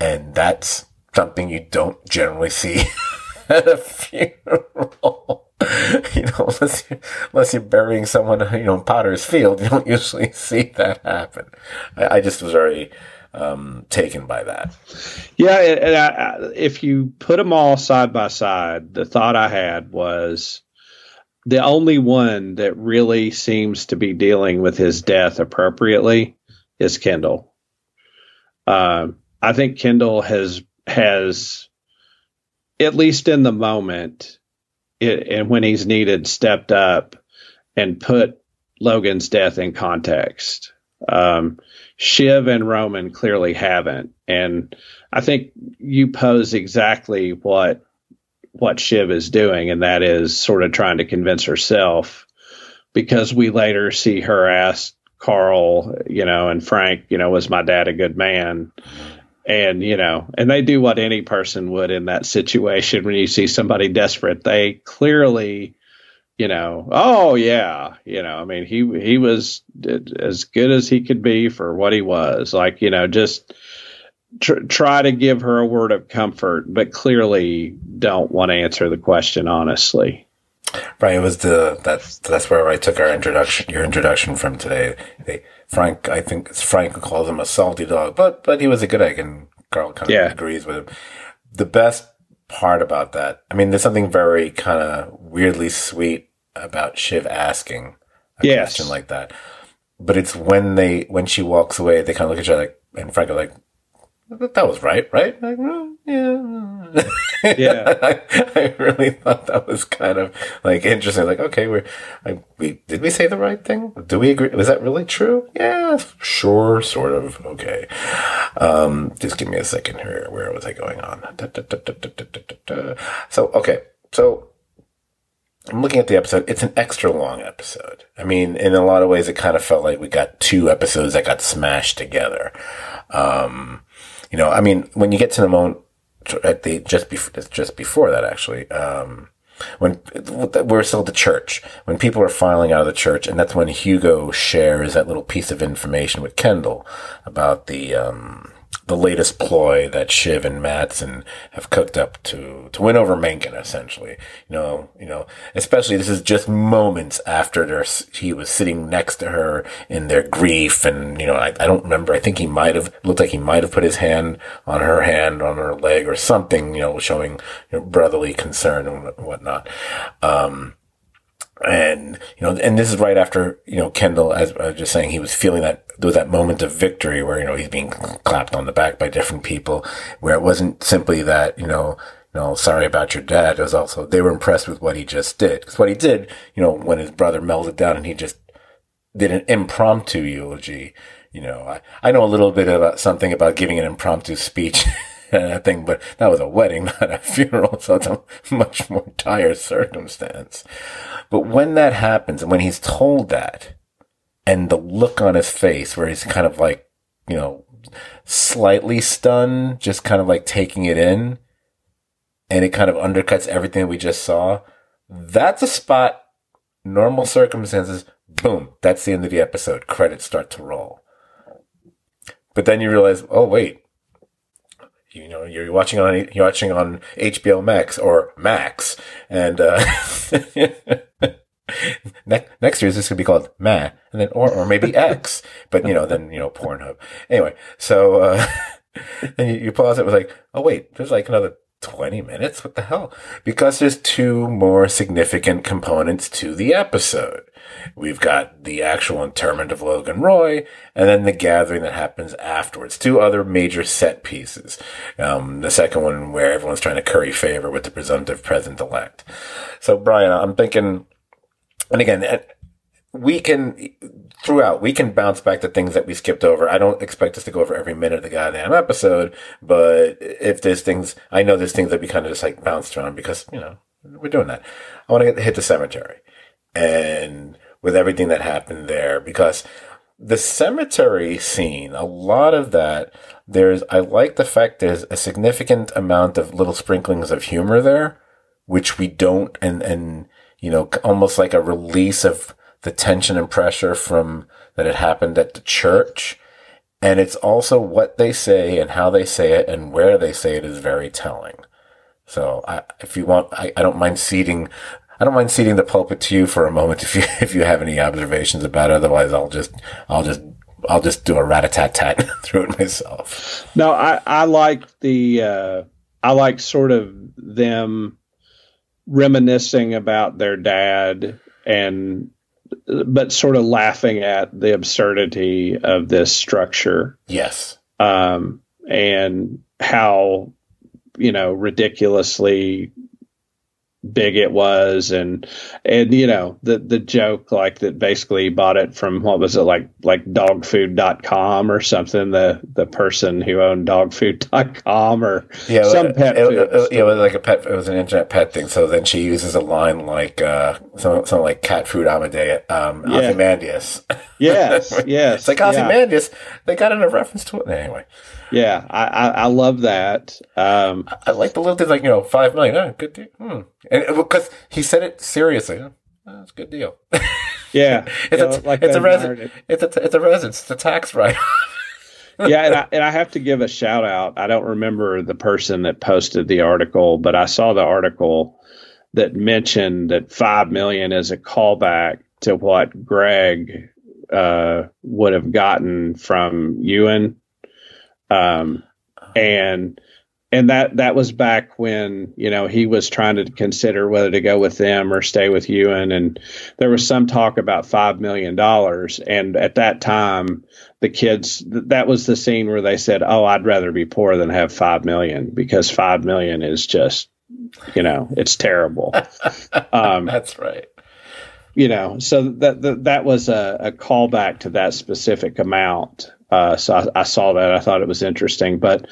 And that's something you don't generally see at a funeral. you know, unless, you, unless you're burying someone, you know, in Potter's Field, you don't usually see that happen. I, I just was very um, taken by that. Yeah, and I, if you put them all side by side, the thought I had was the only one that really seems to be dealing with his death appropriately is Kendall. Um, I think Kendall has has at least in the moment it, and when he's needed, stepped up and put Logan's death in context. Um, Shiv and Roman clearly haven't, and I think you pose exactly what what Shiv is doing, and that is sort of trying to convince herself, because we later see her ask Carl, you know, and Frank, you know, was my dad a good man? And you know and they do what any person would in that situation when you see somebody desperate. They clearly you know oh yeah you know i mean he he was as good as he could be for what he was. Like you know just tr- try to give her a word of comfort but clearly don't want to answer the question honestly right it was the that's that's where i took our introduction your introduction from today they Frank, I think Frank calls him a salty dog, but but he was a good egg, and Carl kind of yeah. agrees with him. The best part about that, I mean, there's something very kind of weirdly sweet about Shiv asking a yes. question like that. But it's when they when she walks away, they kind of look at each other like, and Frank are like, that was right, right? Like, well, yeah. yeah. I, I, really thought that was kind of like interesting. Like, okay, we're, like, we, did we say the right thing? Do we agree? Was that really true? Yeah, sure, sort of. Okay. Um, just give me a second here. Where was I going on? Da, da, da, so, okay. So, I'm looking at the episode. It's an extra long episode. I mean, in a lot of ways, it kind of felt like we got two episodes that got smashed together. Um, you know, I mean, when you get to the moment at the just before just before that, actually, um, when we're still at the church, when people are filing out of the church, and that's when Hugo shares that little piece of information with Kendall about the um, the latest ploy that Shiv and Matsson have cooked up to to win over Mencken, essentially. You know, you know, especially this is just moments after he was sitting next to her in their grief, and you know, I, I don't remember. I think he might have looked like he might have put his hand on her hand on her leg or something, you know, showing you know, brotherly concern and whatnot. Um, and you know, and this is right after you know Kendall, as I was just saying, he was feeling that there was that moment of victory where you know he's being clapped on the back by different people, where it wasn't simply that you know, you know, sorry about your dad. It was also they were impressed with what he just did because what he did, you know, when his brother melted down and he just did an impromptu eulogy. You know, I, I know a little bit about something about giving an impromptu speech. thing, but that was a wedding, not a funeral, so it's a much more dire circumstance. But when that happens, and when he's told that, and the look on his face where he's kind of like, you know, slightly stunned, just kind of like taking it in, and it kind of undercuts everything we just saw, that's a spot, normal circumstances, boom, that's the end of the episode. Credits start to roll. But then you realize, oh, wait, you know you're watching on you're watching on HBO Max or Max, and uh, next next year this could be called Ma, and then or or maybe X, but you know then you know Pornhub. Anyway, so uh, then you, you pause it was like, oh wait, there's like another 20 minutes? What the hell? Because there's two more significant components to the episode. We've got the actual interment of Logan Roy, and then the gathering that happens afterwards. Two other major set pieces. Um, the second one where everyone's trying to curry favor with the presumptive president elect. So, Brian, I'm thinking, and again, we can throughout we can bounce back to things that we skipped over. I don't expect us to go over every minute of the goddamn episode, but if there's things, I know there's things that we kind of just like bounced around because you know we're doing that. I want to hit the cemetery and with everything that happened there because the cemetery scene, a lot of that, there's, I like the fact there's a significant amount of little sprinklings of humor there, which we don't, and, and, you know, almost like a release of the tension and pressure from that had happened at the church. And it's also what they say and how they say it and where they say it is very telling. So I, if you want, I, I don't mind ceding, I don't mind ceding the pulpit to you for a moment if you, if you have any observations about it. Otherwise, I'll just, I'll just, I'll just do a rat a tat tat through it myself. No, I, I like the, uh, I like sort of them reminiscing about their dad and but sort of laughing at the absurdity of this structure. Yes. Um, and how, you know, ridiculously big it was and and you know the the joke like that basically bought it from what was it like like dogfood.com or something the the person who owned dogfood.com or yeah some pet it, food it, yeah it was like a pet it was an internet pet thing so then she uses a line like uh something, something like cat food amadeus um yeah. Yes yes it's like Ozymandias yeah. they got in a reference to it anyway yeah, I, I, I love that. Um, I, I, like the little things like you know five million. Oh, good deal. Hmm. And because he said it seriously. Oh, that's a good deal. Yeah, it's a like it's a resident. It's a it's a residence. It's a tax write. yeah, and I, and I have to give a shout out. I don't remember the person that posted the article, but I saw the article that mentioned that five million is a callback to what Greg uh, would have gotten from Ewan um, and and that that was back when you know he was trying to consider whether to go with them or stay with Ewan, and there was some talk about five million dollars. And at that time, the kids that was the scene where they said, "Oh, I'd rather be poor than have five million because five million is just, you know, it's terrible." um, That's right. You know, so that that, that was a, a callback to that specific amount. Uh, so I, I, saw that. I thought it was interesting, but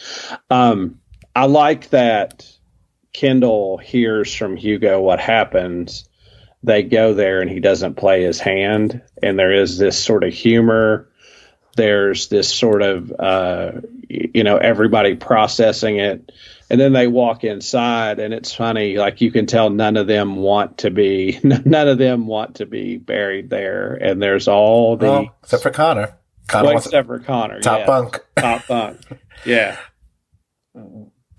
um, I like that Kendall hears from Hugo what happens. They go there and he doesn't play his hand, and there is this sort of humor. There's this sort of uh, you know everybody processing it, and then they walk inside, and it's funny. Like you can tell, none of them want to be none of them want to be buried there, and there's all the well, except for Connor Connor Well, except for Connor. top yeah. bunk. Top bunk. Yeah.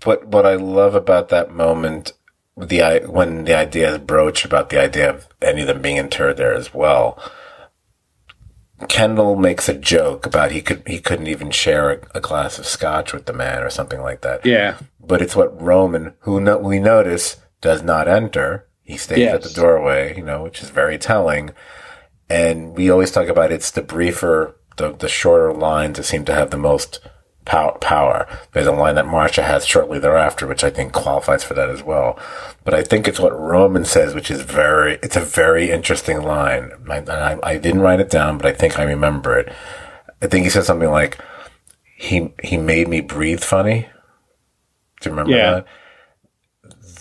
But what I love about that moment, the i- when the idea is broached about the idea of any of them being interred there as well, Kendall makes a joke about he could he couldn't even share a, a glass of scotch with the man or something like that. Yeah. But it's what Roman, who no, we notice does not enter. He stays at the doorway, you know, which is very telling. And we always talk about it's the briefer, the, the shorter lines that seem to have the most power. There's a line that Marsha has shortly thereafter, which I think qualifies for that as well. But I think it's what Roman says, which is very, it's a very interesting line. I, I, I didn't write it down, but I think I remember it. I think he says something like, he, he made me breathe funny. Do you remember Yeah. that?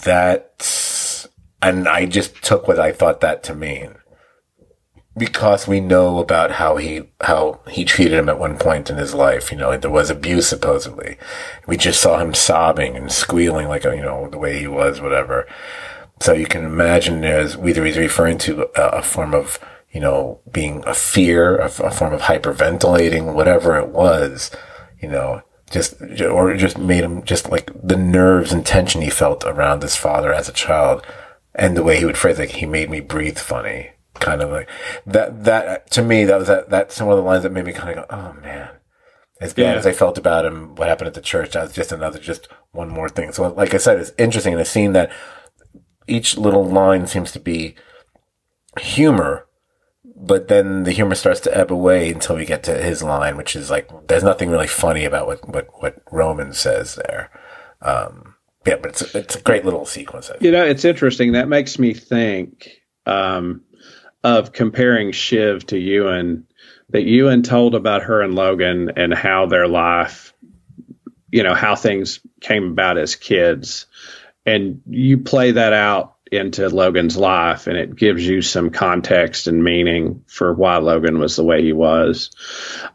That's, and I just took what I thought that to mean because we know about how he how he treated him at one point in his life. You know, there was abuse supposedly. We just saw him sobbing and squealing like you know the way he was, whatever. So you can imagine there's either he's referring to a, a form of you know being a fear, a, a form of hyperventilating, whatever it was. You know, just or just made him just like the nerves and tension he felt around his father as a child, and the way he would phrase like he made me breathe funny kind of like that that to me that was that that's one of the lines that made me kind of go oh man as bad Yeah. as I felt about him what happened at the church that was just another just one more thing so like I said it's interesting in a scene that each little line seems to be humor but then the humor starts to ebb away until we get to his line which is like there's nothing really funny about what what what Roman says there um yeah but it's it's a great little sequence. You know, it's interesting. That makes me think um, of comparing Shiv to Ewan. That Ewan told about her and Logan and how their life, you know, how things came about as kids, and you play that out into Logan's life, and it gives you some context and meaning for why Logan was the way he was.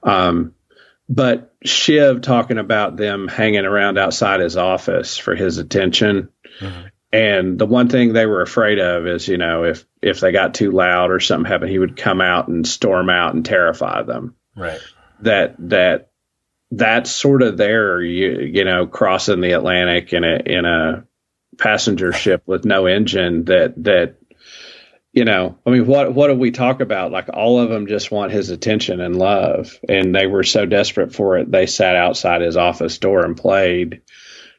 Um, but Shiv talking about them hanging around outside his office for his attention. And the one thing they were afraid of is, you know, if if they got too loud or something happened, he would come out and storm out and terrify them. right That that that's sort of there, you you know, crossing the Atlantic in a in a passenger ship with no engine. That that you know, I mean, what what do we talk about? Like all of them just want his attention and love, and they were so desperate for it, they sat outside his office door and played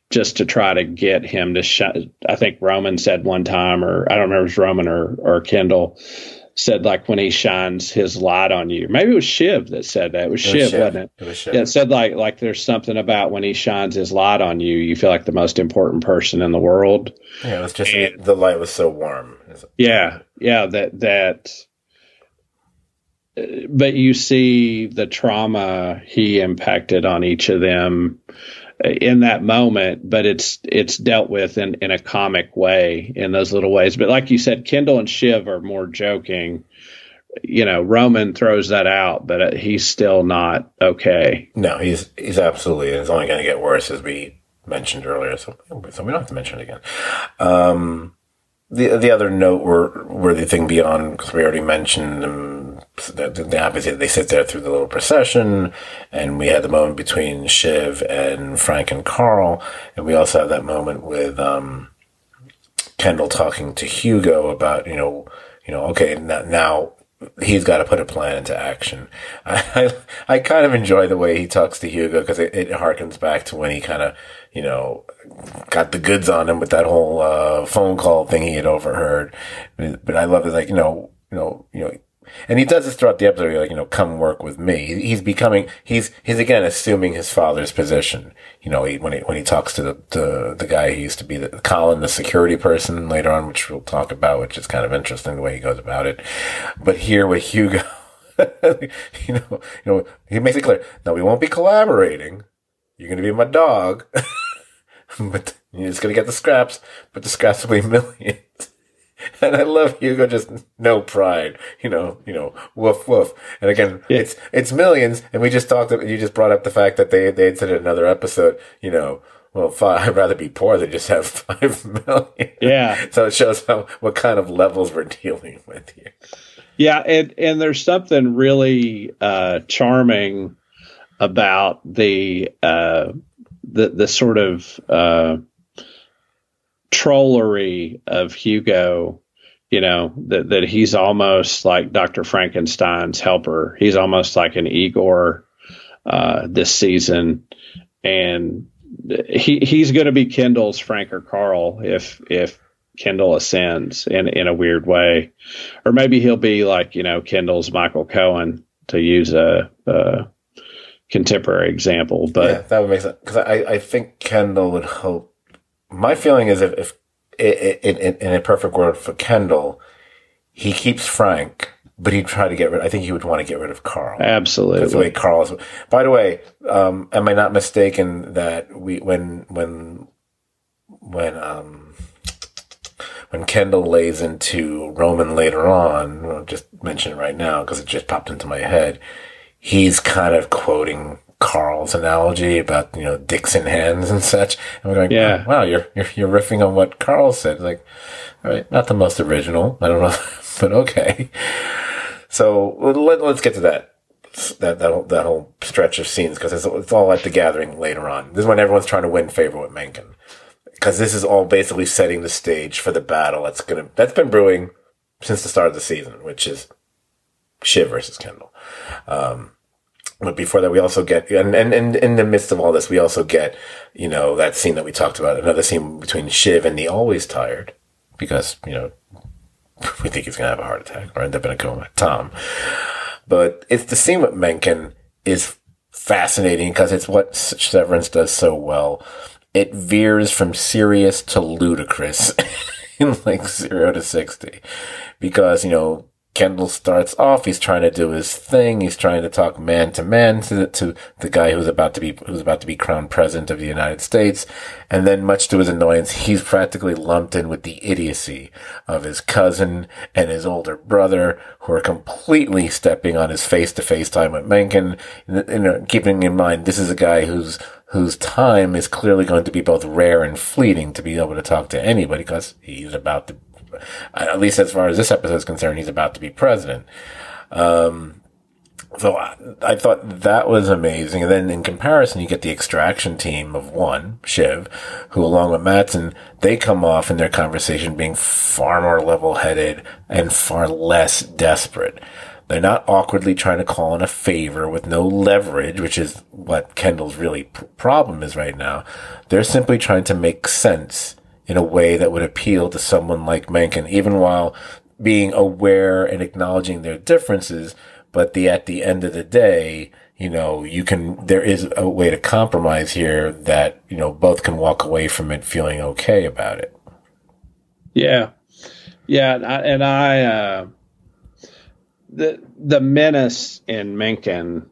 just to try to get him to shut. I think Roman said one time, or I don't remember if it was Roman or or Kendall said like when he shines his light on you. Maybe it was Shiv that said that. It was, It was Shiv, Shiv. wasn't it? It was Shiv. Yeah, it said like like there's something about when he shines his light on you, you feel like the most important person in the world. Yeah, it was just And- the light was so warm. Yeah, yeah, that that. uh, But you see the trauma he impacted on each of them in that moment, but it's it's dealt with in in a comic way in those little ways. But like you said, Kendall and Shiv are more joking. You know, Roman throws that out, but uh, he's still not okay. No, he's he's absolutely. It's only going to get worse, as we mentioned earlier. So, so we don't have to mention it again. Um, the the other noteworthy thing beyond because we already mentioned um, that the obviously they sit there through the little procession, and we had the moment between Shiv and Frank and Carl, and we also have that moment with um, Kendall talking to Hugo about you know you know okay now, now he's got to put a plan into action. I, I, I kind of enjoy the way he talks to Hugo because it, it harkens back to when he kind of, you know, got the goods on him with that whole uh, phone call thing he had overheard. But I love it, like you know, you know, you know. And he does this throughout the episode. Like, you know, come work with me. He's becoming, he's, he's again assuming his father's position. You know, he, when he, when he talks to the, the, the guy he used to be the, Colin, the security person later on, which we'll talk about, which is kind of interesting the way he goes about it. But here with Hugo, you know, you know, he makes it clear. No, we won't be collaborating. You're going to be my dog, but you're going to get the scraps, but the scraps will be millions. And I love Hugo just no pride, you know, you know, woof woof. And again, Yeah. it's it's millions. And we just talked. You just brought up the fact that they they had said in another episode, you know, well, five, I'd rather be poor than just have five million. Yeah. So it shows how what kind of levels we're dealing with here. Yeah, and and there's something really uh, charming about the uh, the the sort of uh, trollery of Hugo. You know that that he's almost like Dr. Frankenstein's helper. He's almost like an Igor uh, this season, and he he's going to be Kendall's Frank or Carl if if Kendall ascends in in a weird way, or maybe he'll be like you know Kendall's Michael Cohen to use a, a contemporary example. But yeah, that would make sense because I I think Kendall would hope. My feeling is if, if in, in, in a perfect world for Kendall, he keeps Frank but he'd try to get rid. I think he would want to get rid of Carl. Absolutely, that's the way Carl is. By the way, um, am I not mistaken that we when when when um when Kendall lays into Roman later on, I'll just mention it right now because it just popped into my head. He's kind of quoting Carl's analogy about you know dicks in hands and such. And we're going, yeah, oh, wow, you're, you're you're riffing on what Carl said. Like, all right, not the most original. I don't know, but okay. So let, us get to that that that whole, that whole stretch of scenes because it's, it's all at the gathering later on. This is when everyone's trying to win favor with Mencken because this is all basically setting the stage for the battle that's gonna that's been brewing since the start of the season, which is Shiv versus Kendall. Um, but before that, we also get, and, and, and in the midst of all this, we also get, you know, that scene that we talked about, another scene between Shiv and the always tired, because, you know, we think he's going to have a heart attack or end up in a coma, Tom. But it's the scene with Mencken is fascinating because it's what Severance does so well it veers from serious to ludicrous in like zero to 60 because, you know, Kendall starts off, he's trying to do his thing. He's trying to talk man to man to, to the guy who's about to be, who's about to be crowned president of the United States. And then much to his annoyance, he's practically lumped in with the idiocy of his cousin and his older brother who are completely stepping on his face to face time with Mencken. You know, keeping in mind, this is a guy who's, whose time is clearly going to be both rare and fleeting to be able to talk to anybody because he's about to at least as far as this episode is concerned, he's about to be president. Um, so I, I, thought that was amazing. And then in comparison, you get the extraction team of one, Shiv, who along with Matsson, they come off in their conversation being far more level headed and far less desperate. They're not awkwardly trying to call in a favor with no leverage, which is what Kendall's really problem is right now. They're simply trying to make sense in a way that would appeal to someone like Mencken, even while being aware and acknowledging their differences. But the, at the end of the day, you know, you can, there is a way to compromise here that, you know, both can walk away from it feeling okay about it. Yeah. Yeah. And I, and I uh, the, the menace in Mencken,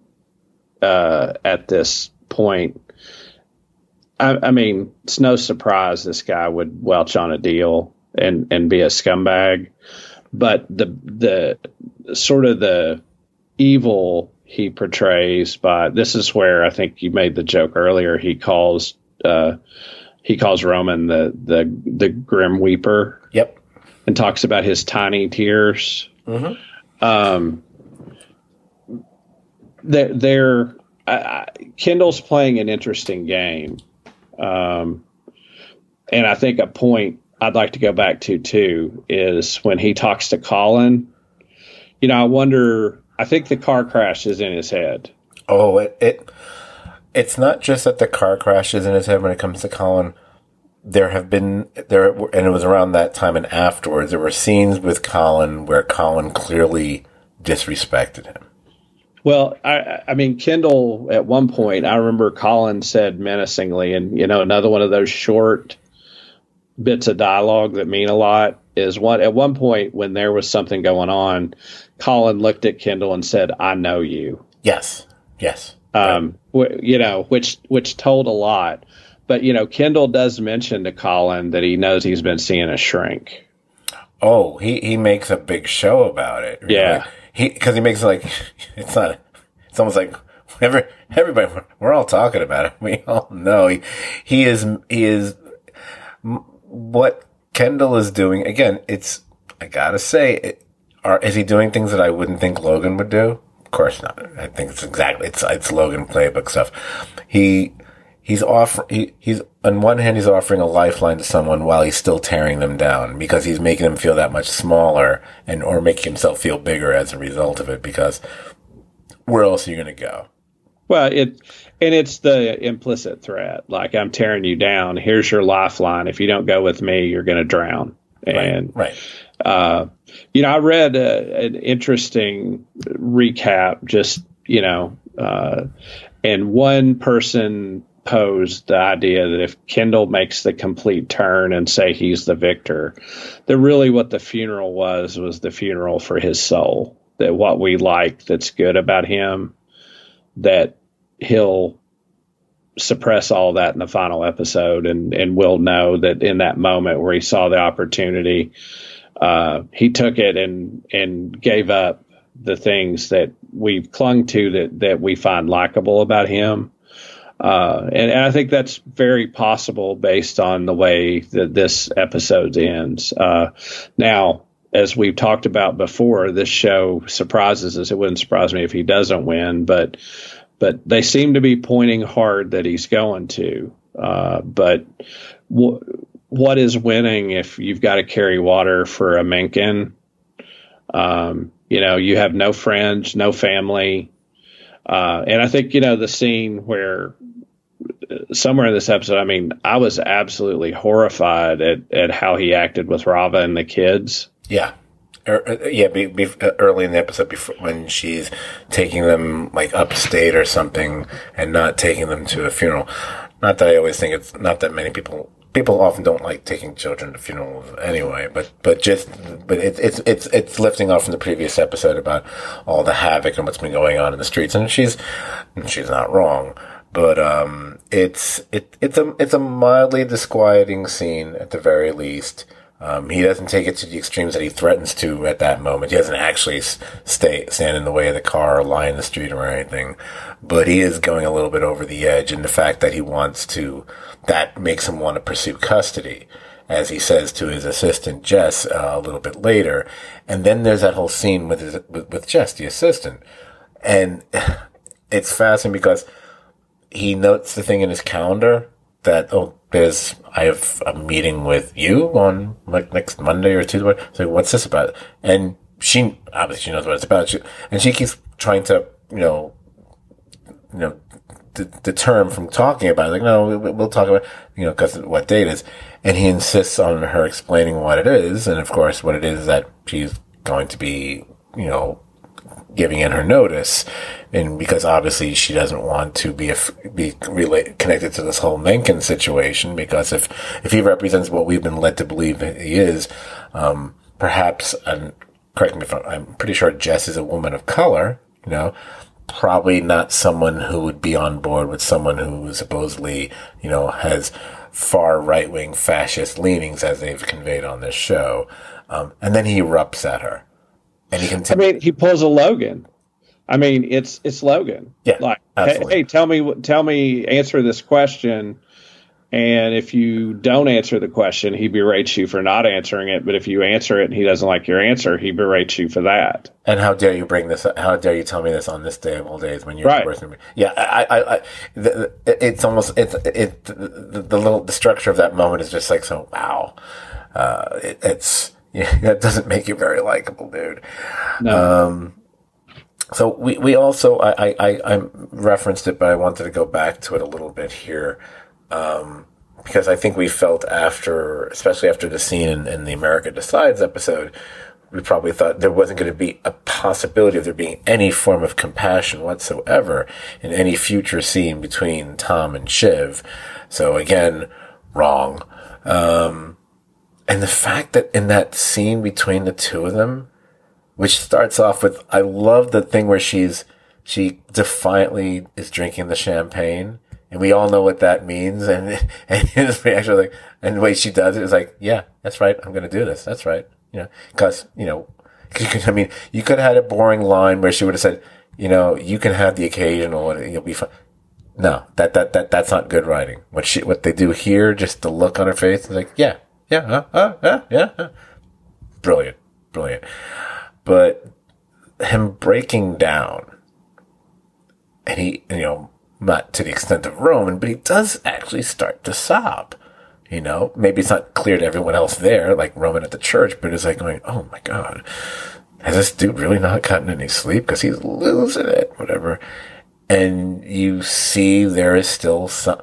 uh, at this point I, I, mean, it's no surprise this guy would welch on a deal and and be a scumbag, but the the sort of the evil he portrays by this is where I think you made the joke earlier. He calls uh, he calls Roman the the the grim weeper. Yep, and talks about his tiny tears. Mm-hmm. Um, they're, they're uh, Kendall's playing an interesting game um, and I think a point I'd like to go back to too is when he talks to Colin. You know, I wonder. I think the car crash is in his head. Oh, it, it it's not just that the car crash is in his head when it comes to Colin. There have been there, and it was around that time and afterwards. There were scenes with Colin where Colin clearly disrespected him. Well, I, I mean, Kendall at one point, I remember Colin said menacingly, and you know, another one of those short bits of dialogue that mean a lot is one at one point when there was something going on, Colin looked at Kendall and said, "I know you." Yes. Yes. Um, you know, which which told a lot. But you know, Kendall does mention to Colin that he knows he's been seeing a shrink. Oh, he he makes a big show about it. Yeah he because he makes it like it's not. It's almost like every everybody we're all talking about it. We all know he he is he is what Kendall is doing. Again, it's I gotta say it, are is he doing things that I wouldn't think Logan would do? Of course not. I think it's exactly it's it's Logan playbook stuff. He he's offer he, he's on one hand he's offering a lifeline to someone while he's still tearing them down because he's making them feel that much smaller and or making himself feel bigger as a result of it because where else are you going to go? Well, it and it's the implicit threat. Like I'm tearing you down. Here's your lifeline. If you don't go with me, you're going to drown. And right. Uh, you know, I read a, an interesting recap. Just you know, uh, and one person posed the idea that if Kendall makes the complete turn and say he's the victor, that really what the funeral was was the funeral for his soul. That what we like that's good about him, that he'll suppress all that in the final episode and and we'll know that in that moment where he saw the opportunity uh, he took it and and gave up the things that we've clung to that that we find likable about him uh, and, and, I think that's very possible based on the way that this episode ends. Uh, now, as we've talked about before, this show surprises us. It wouldn't surprise me if he doesn't win, but but they seem to be pointing hard that he's going to. Uh, but what is winning if you've got to carry water for a Mencken? Um, you know, you have no friends, no family. Uh, and I think, you know, the scene where somewhere in this episode, I mean, I was absolutely horrified at, at how he acted with Rava and the kids. Yeah. Er, uh, yeah, be, be, uh, early in the episode, before when she's taking them like upstate or something, and not taking them to a funeral. Not that I always think it's not that many people. People often don't like taking children to funerals anyway, but but just but it's it's it's it's lifting off from the previous episode about all the havoc and what's been going on in the streets, and she's she's not wrong but um, it's it, it's a it's a mildly disquieting scene at the very least. Um, he doesn't take it to the extremes that he threatens to at that moment. He doesn't actually stay stand in the way of the car or lie in the street or anything, but he is going a little bit over the edge. And the fact that he wants to, that makes him want to pursue custody, as he says to his assistant Jess uh, a little bit later. And then there's that whole scene with his, with, with Jess, the assistant, and it's fascinating because he notes the thing in his calendar that oh there's I have a meeting with you on like next Monday or Tuesday. So what's this about? And she obviously she knows what it's about. She, and she keeps trying to you know you know deter him from talking about it. Like no, we'll talk about you know because what date is. And he insists on her explaining what it is. And of course, what it is, is that she's going to be you know giving in her notice, and because obviously she doesn't want to be be relate, connected to this whole Mencken situation, because if if he represents what we've been led to believe he is, um, perhaps, and correct me if I'm, I'm pretty sure Jess is a woman of color, you know, probably not someone who would be on board with someone who supposedly, you know, has far right wing fascist leanings as they've conveyed on this show. Um, and then he erupts at her and he I mean, he pulls a Logan. I mean, it's it's Logan. Yeah, like, hey, hey, tell me, tell me, answer this question. And if you don't answer the question, he berates you for not answering it. But if you answer it and he doesn't like your answer, he berates you for that. And how dare you bring this? How dare you tell me this on this day of all days when you're right. the Yeah, I, I, I the, it's almost it's it the, the, little the structure of that moment is just like so wow. Uh, it, it's yeah, that doesn't make you very likable, dude. No. Um, so we, we also, I, I, I referenced it, but I wanted to go back to it a little bit here. Um, because I think we felt after, especially after the scene in, in the America Decides episode, we probably thought there wasn't going to be a possibility of there being any form of compassion whatsoever in any future scene between Tom and Shiv. So again, wrong. Um, and the fact that in that scene between the two of them, which starts off with, I love the thing where she's, she defiantly is drinking the champagne. And we all know what that means. And, and his reaction, like, and the way she does it is like, yeah, that's right. I'm going to do this. That's right. You know, cause, you know, I mean, you could have had a boring line where she would have said, you know, you can have the occasional and you'll be fine. No, that, that, that, that's not good writing. What she, what they do here, just the look on her face is like, yeah, yeah, yeah, yeah. Brilliant, brilliant. but him breaking down, and he, you know, not to the extent of Roman, but he does actually start to sob. You know, maybe it's not clear to everyone else there, like Roman at the church, but it's like going, oh my God, has this dude really not gotten any sleep? Because he's losing it, whatever. And you see there is still some,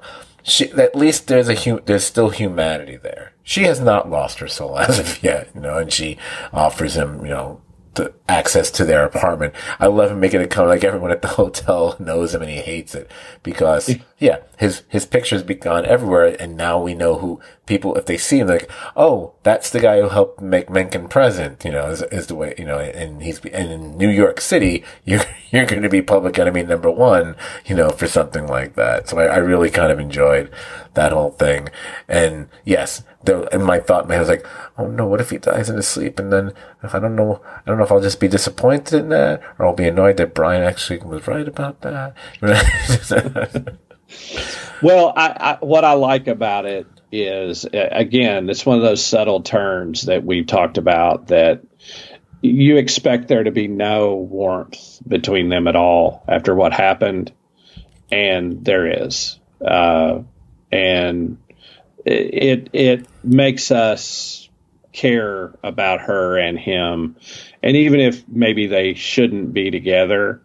she, at least there's a, hu- there's still humanity there. She has not lost her soul as of yet, you know, and she offers him, you know, the access to their apartment. I love him making it come like everyone at the hotel knows him and he hates it because yeah, his his pictures be gone everywhere, and now we know who people if they see him like oh that's the guy who helped make Mencken president. You know is, is the way you know, and he's and in New York City you're you're going to be public enemy number one. You know for something like that. So I, I really kind of enjoyed that whole thing, and yes, the, and my thought man was like, oh no, what if he dies in his sleep? And then if I don't know, I don't know if I'll just be disappointed in that or I'll be annoyed that Brian actually was right about that. well, I, I, what I like about it is, again, it's one of those subtle turns that we've talked about that you expect there to be no warmth between them at all after what happened. And there is. Uh, and it it makes us care about her and him, and even if maybe they shouldn't be together,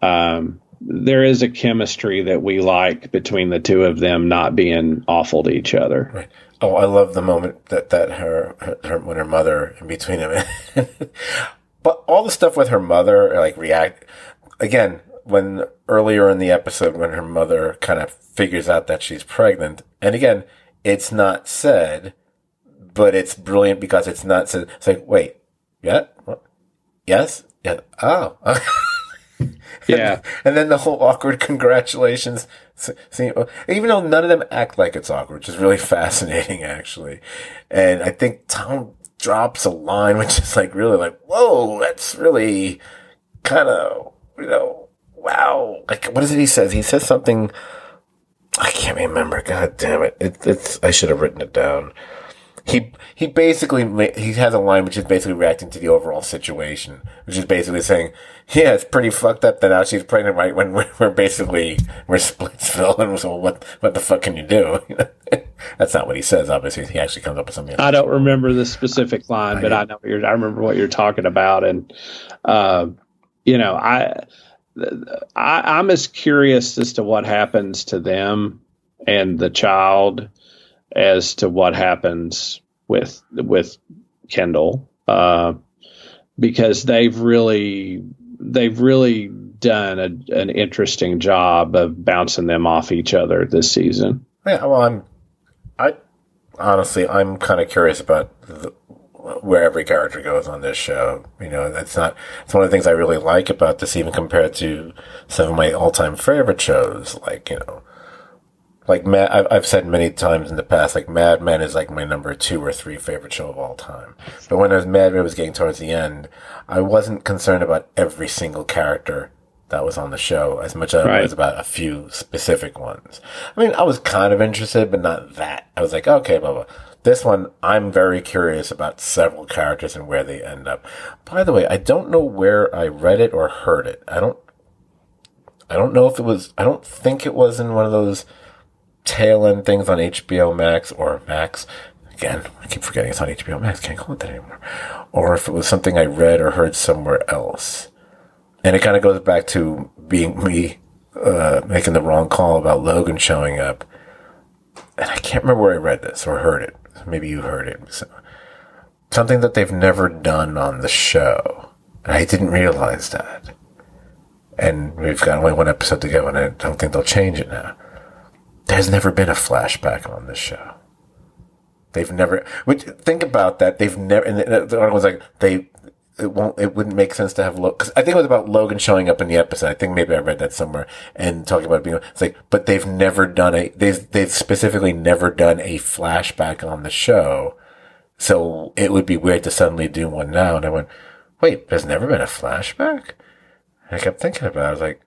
um, there is a chemistry that we like between the two of them, not being awful to each other. Right. Oh, I love the moment that that her, her, her when her mother in between them, but all the stuff with her mother, like react again when earlier in the episode when her mother kind of figures out that she's pregnant, and again it's not said, but it's brilliant because it's not said. It's like, wait, yeah, what? yes, yeah, oh. yeah. and then the whole awkward congratulations. Even though none of them act like it's awkward, which is really fascinating, actually. And I think Tom drops a line, which is like really like, whoa, that's really kind of, you know, wow. Like, what is it he says? He says something I can't remember. God damn it! it it's I should have written it down. He he basically he has a line which is basically reacting to the overall situation, which is basically saying, "Yeah, it's pretty fucked up that now she's pregnant right when we're, we're basically we're Splitsville, and so what what the fuck can you do?" That's not what he says. Obviously, he actually comes up with something. Else. I don't remember the specific line, I but I know you're. I remember what you're talking about, and uh, you know, I I, I'm as curious as to what happens to them and the child as to what happens with with Kendall uh, because they've really they've really done a, an interesting job of bouncing them off each other this season. Yeah, well, I'm I honestly I'm kind of curious about the, where every character goes on this show. You know, that's not, it's one of the things I really like about this, even compared to some of my all time favorite shows, like, you know, like Mad, I've, I've said many times in the past, like Mad Men is like my number two or three favorite show of all time. But when as Mad Men was getting towards the end, I wasn't concerned about every single character that was on the show as much as right. I was about a few specific ones. I mean, I was kind of interested, but not that. I was like, okay, blah, blah. This one, I'm very curious about several characters and where they end up. By the way, I don't know where I read it or heard it. I don't, I don't know if it was, I don't think it was in one of those tail end things on HBO Max or Max. Again, I keep forgetting it's on HBO Max. Can't call it that anymore. Or if it was something I read or heard somewhere else. And it kind of goes back to being me, uh, making the wrong call about Logan showing up. And I can't remember where I read this or heard it maybe you heard it. So, something that they've never done on the show. And I didn't realize that. And we've got only one episode to go, and I don't think they'll change it now. There's never been a flashback on this show. They've never. Which, think about that. They've never. And the, article was like they it won't it wouldn't make sense to have Logan because I think it was about Logan showing up in the episode. I think maybe I read that somewhere and talking about being it's like, but they've never done a they've they've specifically never done a flashback on the show, so it would be weird to suddenly do one now. And I went, wait, there's never been a flashback. And I kept thinking about it. I was like,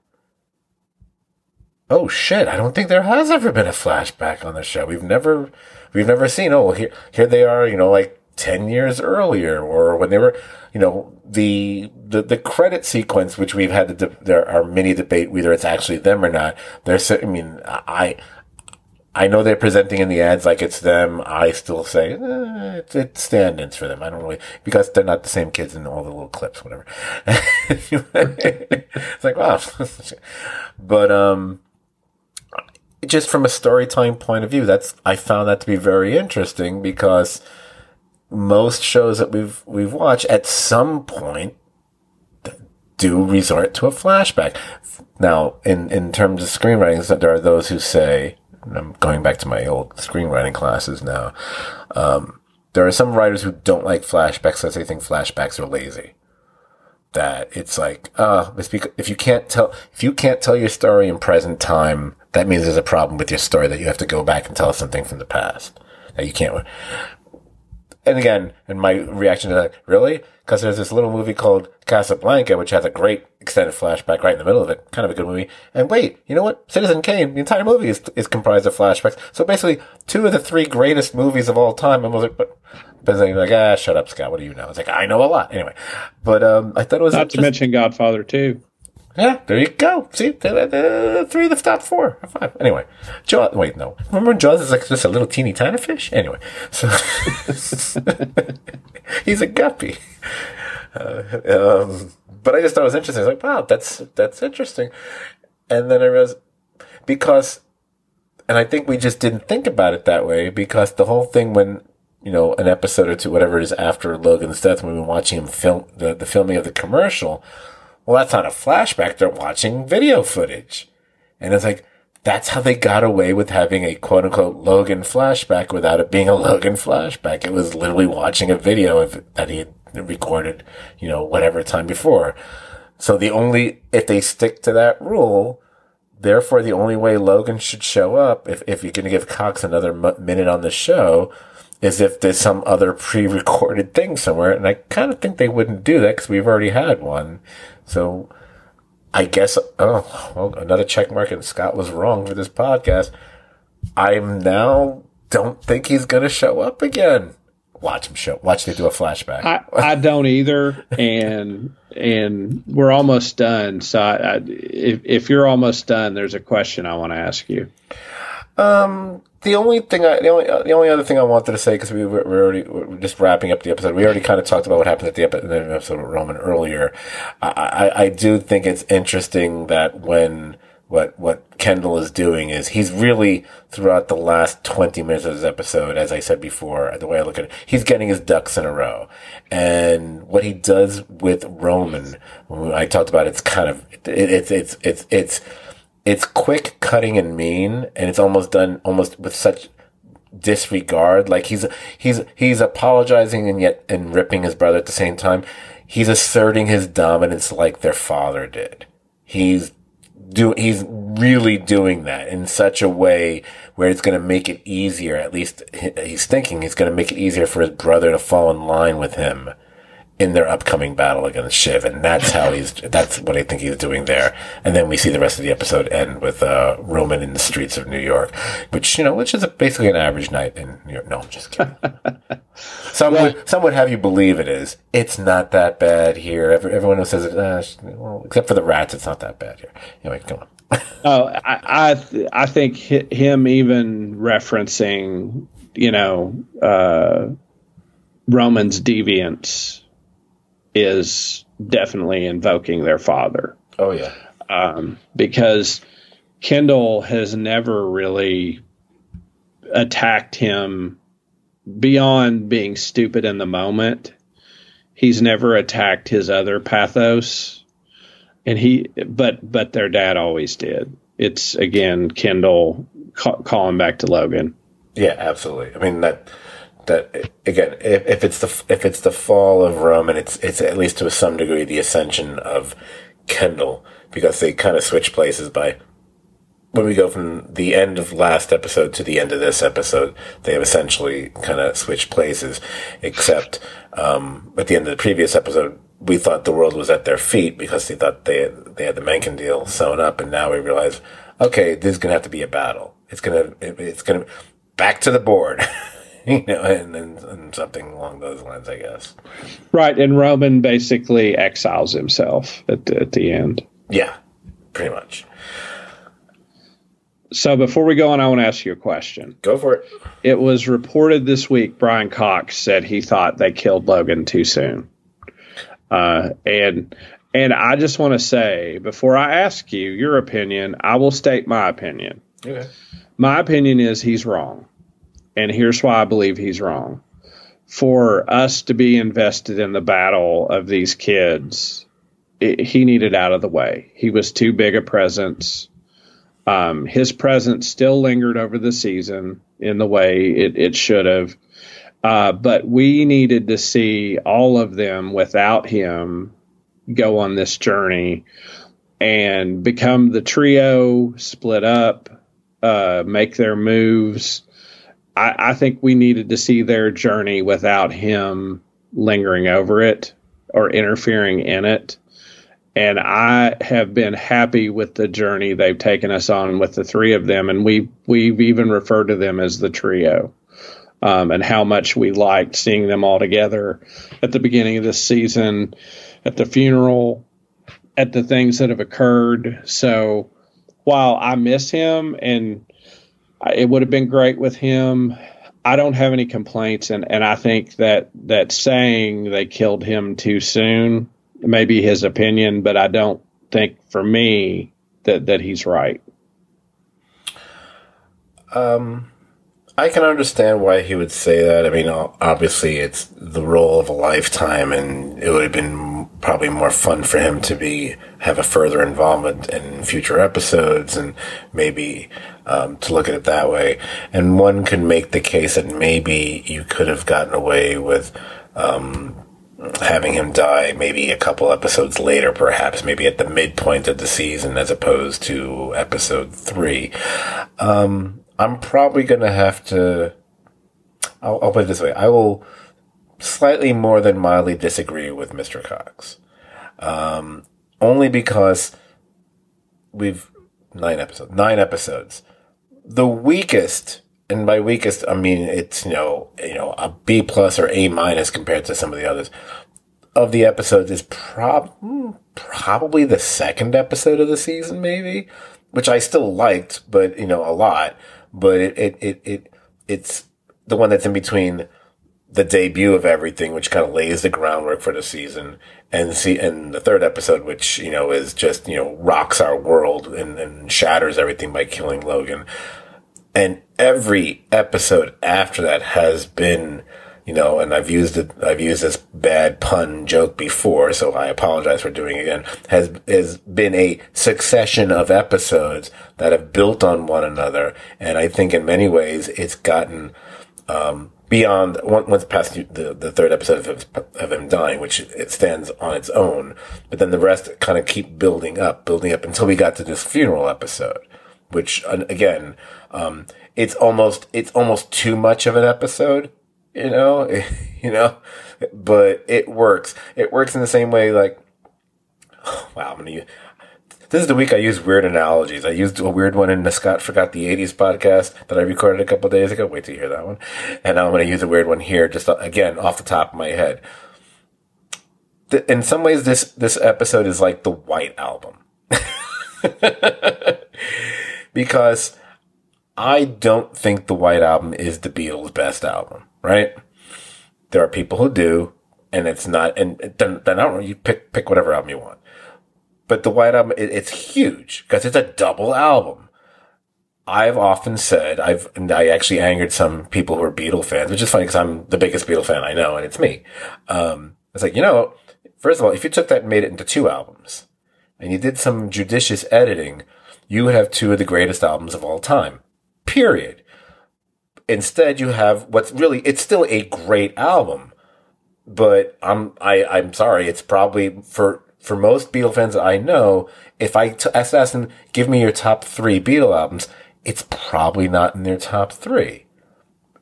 oh shit, I don't think there has ever been a flashback on the show. We've never we've never seen. Oh, here here they are. You know, like 10 years earlier or when they were, you know, the, the, the credit sequence, which we've had the, there are many debate whether it's actually them or not. There's, I mean, I, I know they're presenting in the ads like it's them. I still say eh, it's, it's stand-ins for them. I don't really because they're not the same kids in all the little clips, whatever. it's like wow, but um, just from a storytelling point of view, that's I found that to be very interesting because most shows that we've we've watched at some point do resort to a flashback. Now, in in terms of screenwriting, there are those who say I'm going back to my old screenwriting classes now. Um, there are some writers who don't like flashbacks because they think flashbacks are lazy. That it's like, uh, it's because if you can't tell, if you can't tell your story in present time, that means there's a problem with your story that you have to go back and tell something from the past that you can't. And again, and my reaction to that, really? Because there's this little movie called Casablanca, which has a great extended flashback right in the middle of it. Kind of a good movie. And wait, you know what? Citizen Kane, the entire movie is, is comprised of flashbacks. So basically, two of the three greatest movies of all time. And I was like, but, but then like, ah, shut up, Scot. What do you know? It's like, I know a lot. Anyway, but, um, I thought it was not to mention Godfather too. Yeah, there you go. See, three of the top four, five. Anyway, Jaws. Wait, no. Remember when Jaws is like just a little teeny tiny fish? Anyway, so he's a guppy. Uh, um, but I just thought it was interesting. I was like, wow, that's that's interesting. And then I realized because, and I think we just didn't think about it that way because the whole thing when you know an episode or two, whatever it is after Logan's death, when we were watching him film the, the filming of the commercial well, that's not a flashback. They're watching video footage. And it's like, that's how they got away with having a quote unquote Logan flashback without it being a Logan flashback. It was literally watching a video of that he had recorded, you know, whatever time before. So the only, if they stick to that rule, therefore the only way Logan should show up, if, if you're going to give Cox another minute on the show, is if there's some other pre-recorded thing somewhere. And I kind of think they wouldn't do that because we've already had one. So I guess, oh, well, another check mark and Scot was wrong for this podcast. I'm now don't think he's going to show up again. Watch him show. Watch they do a flashback. I, I don't either, and and we're almost done. So I, I, if if you're almost done, there's a question I want to ask you. Um, the only thing I, the only, uh, the only other thing I wanted to say, because we were, we're already, we're just wrapping up the episode. We already kind of talked about what happened at the episode with Roman earlier. I, I, I do think it's interesting that when, what, what Kendall is doing is he's really throughout the last 20 minutes of this episode, as I said before, the way I look at it, he's getting his ducks in a row. And what he does with Roman, I talked about, it's kind of, it, it's, it's, it's, it's, it's quick, cutting, and mean, and it's almost done almost with such disregard. Like he's he's he's apologizing and yet and ripping his brother at the same time. He's asserting his dominance like their father did. He's do he's really doing that in such a way where it's going to make it easier. At least he's thinking he's going to make it easier for his brother to fall in line with him in their upcoming battle against Shiv, and that's how he's. That's what I think he's doing there. And then we see the rest of the episode end with uh, Roman in the streets of New York, which you know, which is a, basically an average night in New York. No, I'm just kidding. some well, would some would have you believe it is. It's not that bad here. Every, everyone who says it, uh, well, except for the rats, it's not that bad here. Anyway, come on. oh, I I, th- I think him even referencing, you know, uh, Roman's deviance is definitely invoking their father. Oh yeah, um, because Kendall has never really attacked him beyond being stupid in the moment. He's never attacked his other pathos, and he but but their dad always did. It's again Kendall ca- calling back to Logan. Yeah, absolutely. I mean that that again, if, if it's the if it's the fall of Rome, and it's it's at least to some degree the ascension of Kendall, because they kind of switch places by when we go from the end of last episode to the end of this episode, they have essentially kind of switched places. Except um, at the end of the previous episode, we thought the world was at their feet because they thought they had, they had the Mencken deal sewn up, and now we realize, okay, this is gonna have to be a battle. It's gonna it, it's gonna back to the board. you know, and, and, and something along those lines, I guess. Right, and Roman basically exiles himself at the, at the end. Yeah, pretty much. So before we go on, I want to ask you a question. Go for it. It was reported this week. Brian Cox said he thought they killed Logan too soon, uh, and and I just want to say before I ask you your opinion, I will state my opinion. Okay. My opinion is he's wrong, and here's why I believe he's wrong. For us to be invested in the battle of these kids, it, he needed out of the way. He was too big a presence um, his presence still lingered over the season in the way it, it should have. Uh, but we needed to see all of them without him go on this journey and become the trio, split up, uh, make their moves. I, I think we needed to see their journey without him lingering over it or interfering in it and I have been happy with the journey they've taken us on with the three of them, and we we've even referred to them as the trio, um, and how much we liked seeing them all together at the beginning of this season, at the funeral, at the things that have occurred. So while I miss him and it would have been great with him. I don't have any complaints, and, and I think that that saying they killed him too soon maybe his opinion, but I don't think for me that that he's right. Um, I can understand why he would say that. I mean, obviously, it's the role of a lifetime, and it would have been probably more fun for him to be have a further involvement in future episodes, and maybe um, to look at it that way. And one could make the case that maybe you could have gotten away with um, having him die maybe a couple episodes later, perhaps, maybe at the midpoint of the season as opposed to episode three. Um, I'm probably going to have to, I'll, I'll, put it this way. I will slightly more than mildly disagree with Mr. Cox. Um, only because we've nine episodes, nine episodes. The weakest and by weakest, I mean it's you know you know a B plus or A minus compared to some of the others. Of the episodes is prob probably the second episode of the season, maybe, which I still liked, but you know a lot. But it it it, it it's the one that's in between the debut of everything, which kind of lays the groundwork for the season, and see, and the third episode, which you know is just you know rocks our world and, and shatters everything by killing Logan and every episode after that has been you know, and I've used it, I've used this bad pun joke before, so I apologize for doing it again, has, has been a succession of episodes that have built on one another. And I think in many ways it's gotten, um, beyond once past the, the third episode of, of him dying, which it stands on its own, but then the rest kind of keep building up, building up until we got to this funeral episode, which again, um, it's almost it's almost too much of an episode, you know, you know, but it works. It works in the same way. Like, wow, I'm gonna. Use, this is the week I use weird analogies. I used a weird one in the Scot Forgot the 80s podcast that I recorded a couple days ago. Wait to hear that one. And now I'm going to use a weird one here, just again, off the top of my head. In some ways, this, this episode is like the White Album. because I don't think the White Album is the Beatles' best album, right? There are people who do, and it's not, and then, then I don't know, you pick, pick whatever album you want. But the White Album, it, it's huge because it's a double album. I've often said, I've, I actually angered some people who are Beatle fans, which is funny because I'm the biggest Beatle fan I know, and it's me. Um, it's like, you know, first of all, if you took that and made it into two albums, and you did some judicious editing, you would have two of the greatest albums of all time period. Instead, you have what's really, it's still a great album, but I'm, I, I'm sorry. It's probably for, for most Beatle fans I know, if I t- ask them, give me your top three Beatle albums, it's probably not in their top three.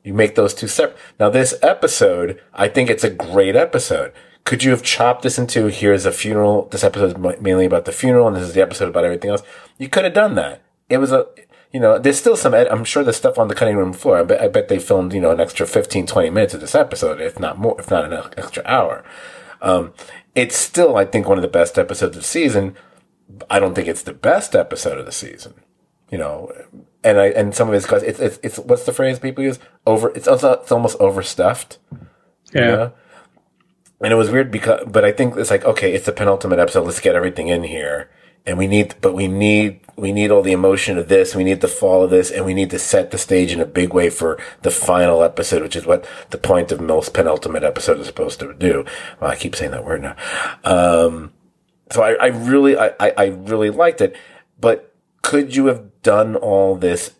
You make those two separate. Now, this episode, I think it's a great episode. Could you have chopped this into here's a funeral? This episode is mainly about the funeral, and this is the episode about everything else. You could have done that. It was a You know, there's still some, ed- I'm sure there's stuff on the cutting room floor. I bet, I bet they filmed, you know, an extra 15, 20 minutes of this episode, if not more, if not an extra hour. Um, it's still, I think, one of the best episodes of the season. I don't think it's the best episode of the season. You know, and I, and some of it's because it's, it's, it's, what's the phrase people use? Over, it's also, it's almost overstuffed. Yeah. You know? And it was weird because, but I think it's like, okay, it's the penultimate episode. Let's get everything in here. And we need, but we need, we need all the emotion of this. We need the fall of this and we need to set the stage in a big way for the final episode, which is what the point of most penultimate episode is supposed to do. Well, I keep saying that word now. Um, so I, I really, I, I really liked it, but could you have done all this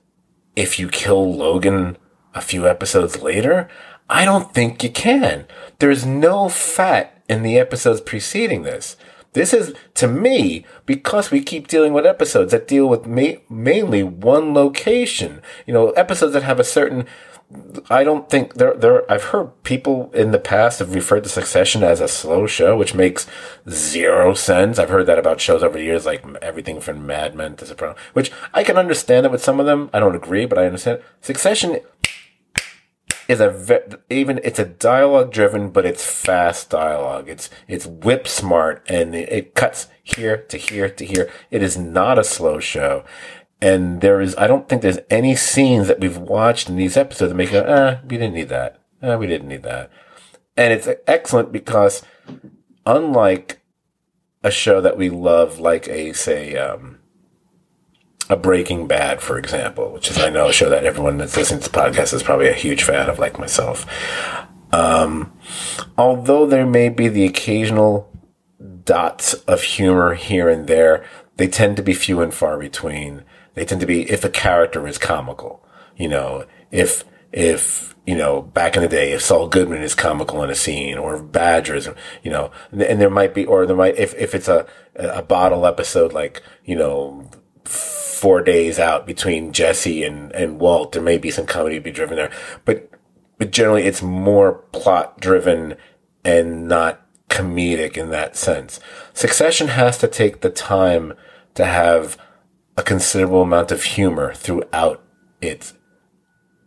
if you kill Logan a few episodes later? I don't think you can. There's no fat in the episodes preceding this. This is, to me, because we keep dealing with episodes that deal with ma- mainly one location. You know, episodes that have a certain, I don't think there, there, I've heard people in the past have referred to Succession as a slow show, which makes zero sense. I've heard that about shows over the years, like everything from Mad Men to Sopranos, which I can understand it with some of them. I don't agree, but I understand. Succession is a ve- even it's a dialogue driven, but it's fast dialogue. It's it's whip smart and it, cuts here to here to here. It is not a slow show, and there is I don't think there's any scenes that we've watched in these episodes that make it. Ah, we didn't need that. Ah, we didn't need that. And it's excellent because unlike a show that we love, like a say. Um, a Breaking Bad, for example, which is I know a show that everyone that's listening to the podcast is probably a huge fan of, like myself. Um, although there may be the occasional dots of humor here and there, they tend to be few and far between. They tend to be if a character is comical, you know, if if you know back in the day, if Saul Goodman is comical in a scene, or Badgers, you know, and there might be, or there might if if it's a a bottle episode like you know four days out between Jesse and, and Walt. There may be some comedy to be driven there, but, but generally it's more plot driven and not comedic in that sense. Succession has to take the time to have a considerable amount of humor throughout it.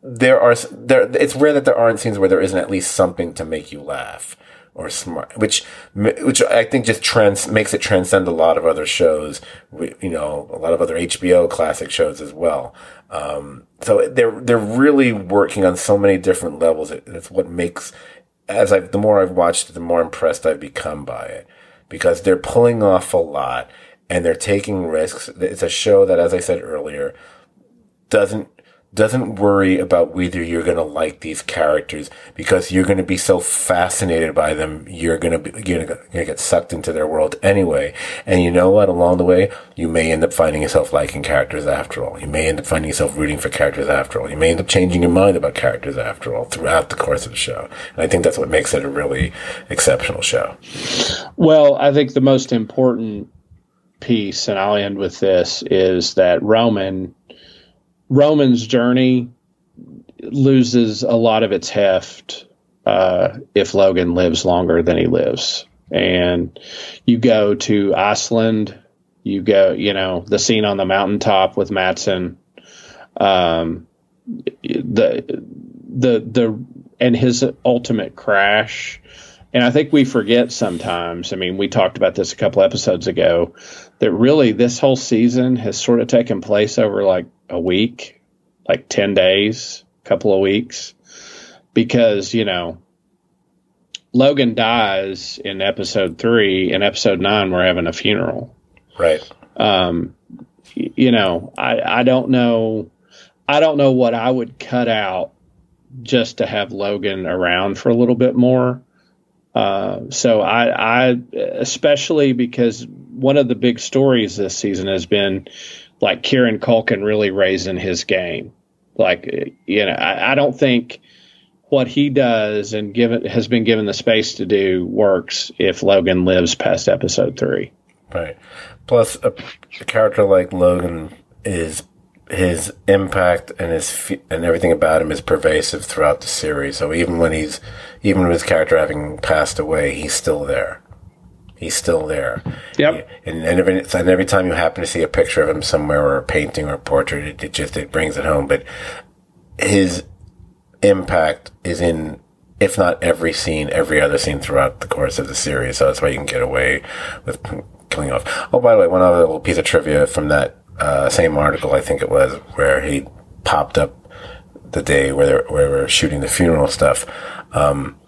There are, there, it's rare that there aren't scenes where there isn't at least something to make you laugh or smart, which which I think just trans makes it transcend a lot of other shows, you know, a lot of other HBO classic shows as well. Um, so they're they're really working on so many different levels. It's what makes as I the more I've watched the more impressed I've become by it because they're pulling off a lot and they're taking risks. It's a show that, as I said earlier, doesn't doesn't worry about whether you're going to like these characters because you're going to be so fascinated by them. You're going to be, you're going to get sucked into their world anyway. And you know what? Along the way, you may end up finding yourself liking characters after all. You may end up finding yourself rooting for characters after all. You may end up changing your mind about characters after all throughout the course of the show. And I think that's what makes it a really exceptional show. Well, I think the most important piece, and I'll end with this, is that Roman Roman's journey loses a lot of its heft uh, if Logan lives longer than he lives. And you go to Iceland, you go, you know, the scene on the mountaintop with Matsson, um, the the the and his ultimate crash. And I think we forget sometimes. I mean, we talked about this a couple episodes ago that really this whole season has sort of taken place over like a week, like 10 days, a couple of weeks, because, you know, Logan dies in episode three. In episode nine, we're having a funeral. Right. Um, you know, I, I don't know. I don't know what I would cut out just to have Logan around for a little bit more. Uh, so I, I, especially because one of the big stories this season has been like Kieran Culkin really raising his game. Like, you know, I, I don't think what he does and given has been given the space to do works if Logan lives past episode three. Right. Plus, a, a character like Logan is his impact and his and everything about him is pervasive throughout the series. So even when he's even with his character having passed away, he's still there. He's still there. Yep. And, and, every, and every time you happen to see a picture of him somewhere or a painting or a portrait, it, it just, it brings it home. But his impact is in, if not every scene, every other scene throughout the course of the series. So that's why you can get away with killing off. Oh, by the way, one other little piece of trivia from that uh, same article, I think it was, where he popped up the day where, where we were shooting the funeral stuff. Um,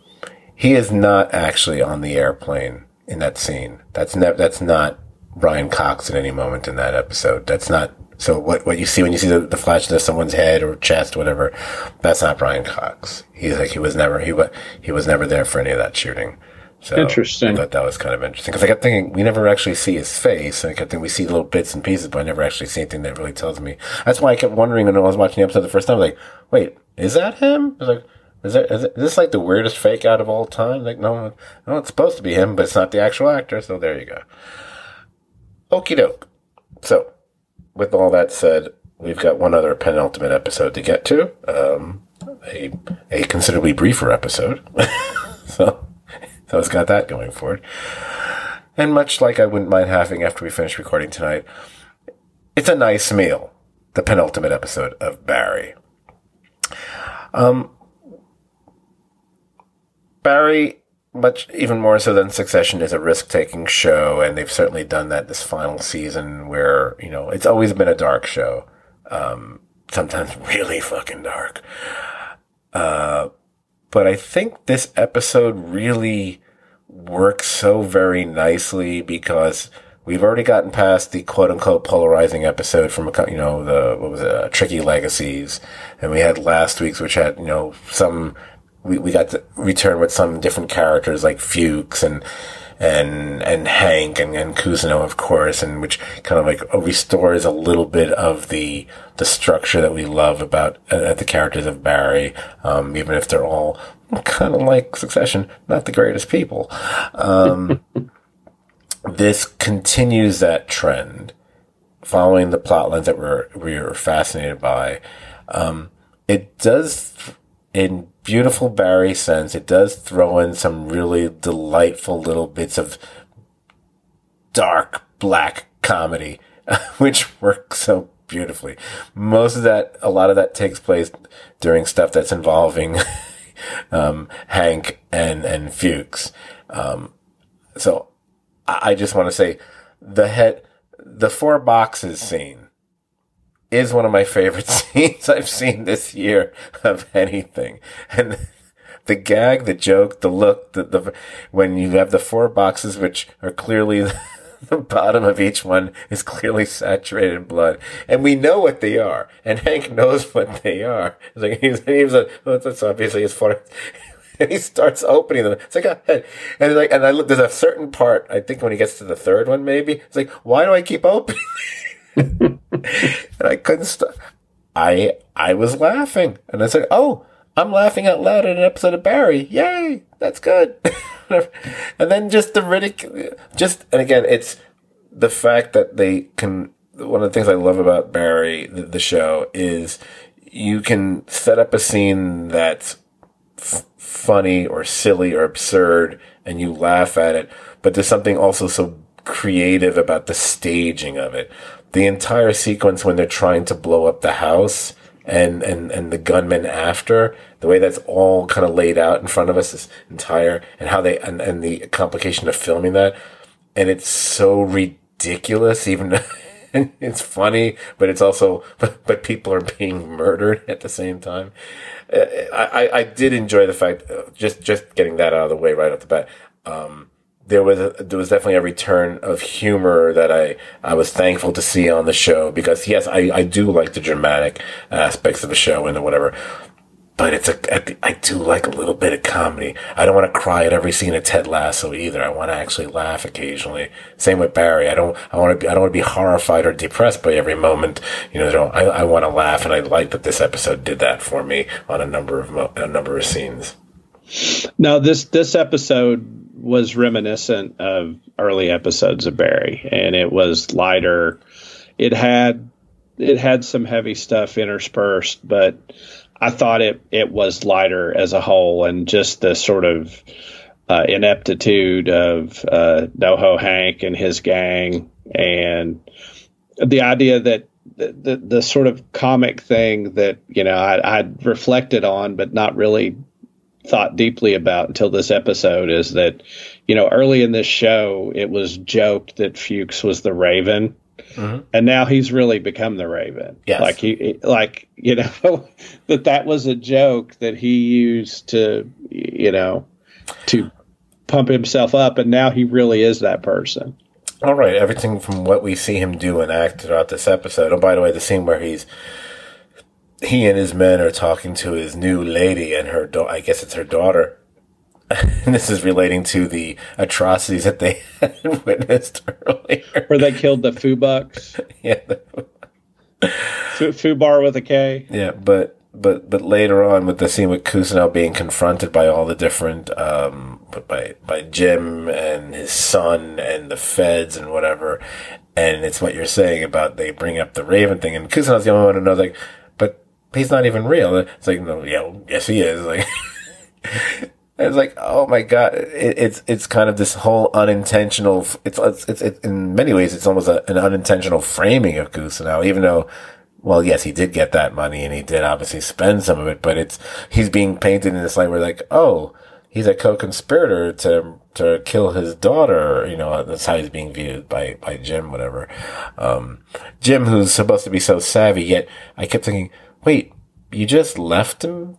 he is not actually on the airplane in that scene. That's ne- that's not Brian Cox at any moment in that episode. That's not so what what you see when you see the, the flash of someone's head or chest, whatever. That's not Brian Cox. He's like he was never he was he was never there for any of that shooting. So interesting. I thought that was kind of interesting because I kept thinking we never actually see his face, and I kept thinking we see little bits and pieces, but I never actually see anything that really tells me. That's why I kept wondering when I was watching the episode the first time, like, wait, is that him? I was like, is, that, is, it, is this like the weirdest fake out of all time? Like, no, no, it's supposed to be him, but it's not the actual actor. So there you go. Okie doke. So, with all that said, we've got one other penultimate episode to get to. Um, a a considerably briefer episode. so so it's got that going for it. And much like I wouldn't mind having after we finish recording tonight, it's a nice meal. The penultimate episode of Barry. Um, Barry, much even more so than Succession, is a risk-taking show, and they've certainly done that this final season. Where you know it's always been a dark show, um, sometimes really fucking dark. Uh, but I think this episode really works so very nicely because we've already gotten past the quote unquote polarizing episode from, a, you know, the, what was it, uh, Tricky Legacies. And we had last week's, which had, you know, some, we, we got to return with some different characters like Fuchs and, and and Hank and, and Cousineau, of course, and which kind of like restores a little bit of the the structure that we love about uh, the characters of Barry, um, even if they're all kind of like Succession, not the greatest people. Um, this continues that trend, following the plot lines that we're we are fascinated by. Um, it does in beautiful Barry sense, it does throw in some really delightful little bits of dark black comedy, which works so beautifully. Most of that, a lot of that takes place during stuff that's involving um, Hank and and Fuchs. Um, so I, I just want to say the head, the four boxes scene is one of my favorite scenes I've seen this year of anything. And the gag, the joke, the look, the, the when you have the four boxes, which are clearly the bottom of each one is clearly saturated in blood, and we know what they are, and Hank knows what they are. It's like he's, he's like, that's obviously his four. And he starts opening them. It's like, oh, and like, and I look. There's a certain part. I think when he gets to the third one, maybe it's like, why do I keep opening? and I couldn't stop. I I was laughing, and I said, "Oh, I'm laughing out loud at an episode of Barry. Yay, that's good." and then just the ridicule, just and again, it's the fact that they can. One of the things I love about Barry, the, the show, is you can set up a scene that's f- funny or silly or absurd, and you laugh at it. But there's something also so creative about the staging of it the entire sequence when they're trying to blow up the house and, and, and the gunmen after, the way that's all kind of laid out in front of us, this entire, and how they, and, and the complication of filming that. And it's so ridiculous, even, it's funny, but it's also, but, but people are being murdered at the same time. Uh, I, I, I did enjoy the fact, uh, just, just getting that out of the way right off the bat. Um, there was a, there was definitely a return of humor that I, I was thankful to see on the show because yes I, I do like the dramatic aspects of the show and whatever but it's a I do like a little bit of comedy. I don't want to cry at every scene of Ted Lasso either. I want to actually laugh occasionally. Same with Barry. I don't I want to be I don't want to be horrified or depressed by every moment you know I, I want to laugh and I like that this episode did that for me on a number of a number of scenes. Now this this episode was reminiscent of early episodes of Barry, and it was lighter. It had it had some heavy stuff interspersed, but I thought it it was lighter as a whole, and just the sort of uh, ineptitude of uh, NoHo Hank and his gang, and the idea that the, the, the sort of comic thing that you know I, I'd reflected on, but not really thought deeply about until this episode is that you know early in this show it was joked that Fuchs was the Raven. Mm-hmm. And now he's really become the Raven. Yes. Like he, like you know, that that was a joke that he used to, you know, to pump himself up, and now he really is that person. All right, everything from what we see him do and act throughout this episode. Oh, by the way, the scene where he's he and his men are talking to his new lady and her daughter. I guess it's her daughter. and this is relating to the atrocities that they had witnessed earlier, where they killed the foo Fubucks. yeah, Fubar with a K. Yeah, but but but later on with the scene with Cousineau being confronted by all the different um by by Jim and his son and the feds and whatever, and it's what you're saying about they bring up the Raven thing and Cousineau's the only one who knows like, he's not even real. It's like no, yeah, yes he is. Like it's like oh my god, it, it's it's kind of this whole unintentional. It's it's, it's, it's in many ways it's almost a, an unintentional framing of Cousineau, even though well, yes, he did get that money and he did obviously spend some of it, but it's, he's being painted in this light where like, oh, he's a co-conspirator to, to kill his daughter. You know, that's how he's being viewed by, by Jim, whatever. Um, Jim, who's supposed to be so savvy, yet I kept thinking, wait, you just left him?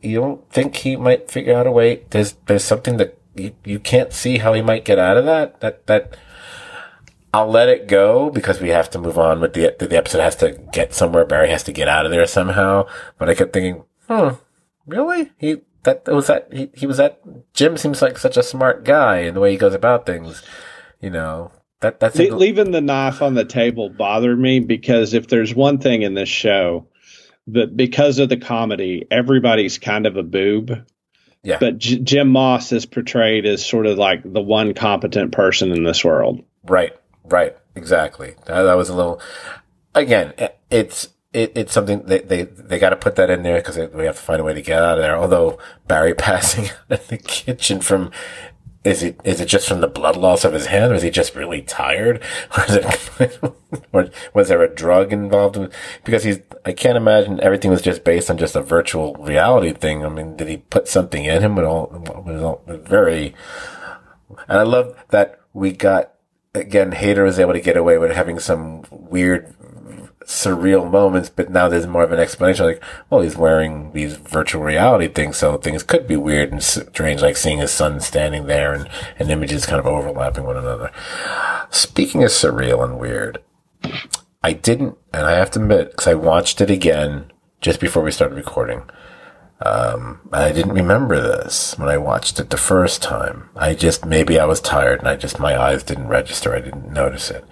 You don't think he might figure out a way? There's, there's something that you, you can't see how he might get out of that? That, that, I'll let it go because we have to move on with the the episode has to get somewhere. Barry has to get out of there somehow. But I kept thinking, hmm, really? He that was that he, he was that Jim seems like such a smart guy in the way he goes about things. You know that that's Le- leaving the knife on the table bothered me because if there's one thing in this show that because of the comedy, everybody's kind of a boob. Yeah. But J- Jim Moss is portrayed as sort of like the one competent person in this world. Right. Right. Exactly. That, that was a little. Again, it's it, it's something they they they got to put that in there because we have to find a way to get out of there. Although Barry passing out in the kitchen from is it is it just from the blood loss of his hand, or is he just really tired, or, it, or was there a drug involved? In, because he's I can't imagine everything was just based on just a virtual reality thing. I mean, did he put something in him? With all, with all very, and I love that we got again, Hader was able to get away with having some weird, surreal moments, but now there's more of an explanation. Like, well, he's wearing these virtual reality things, so things could be weird and strange, like seeing his son standing there and, and images kind of overlapping one another. Speaking of surreal and weird, I didn't, and I have to admit, because I watched it again just before we started recording. Um, I didn't remember this when I watched it the first time. I just, maybe I was tired and I just, my eyes didn't register. I didn't notice it.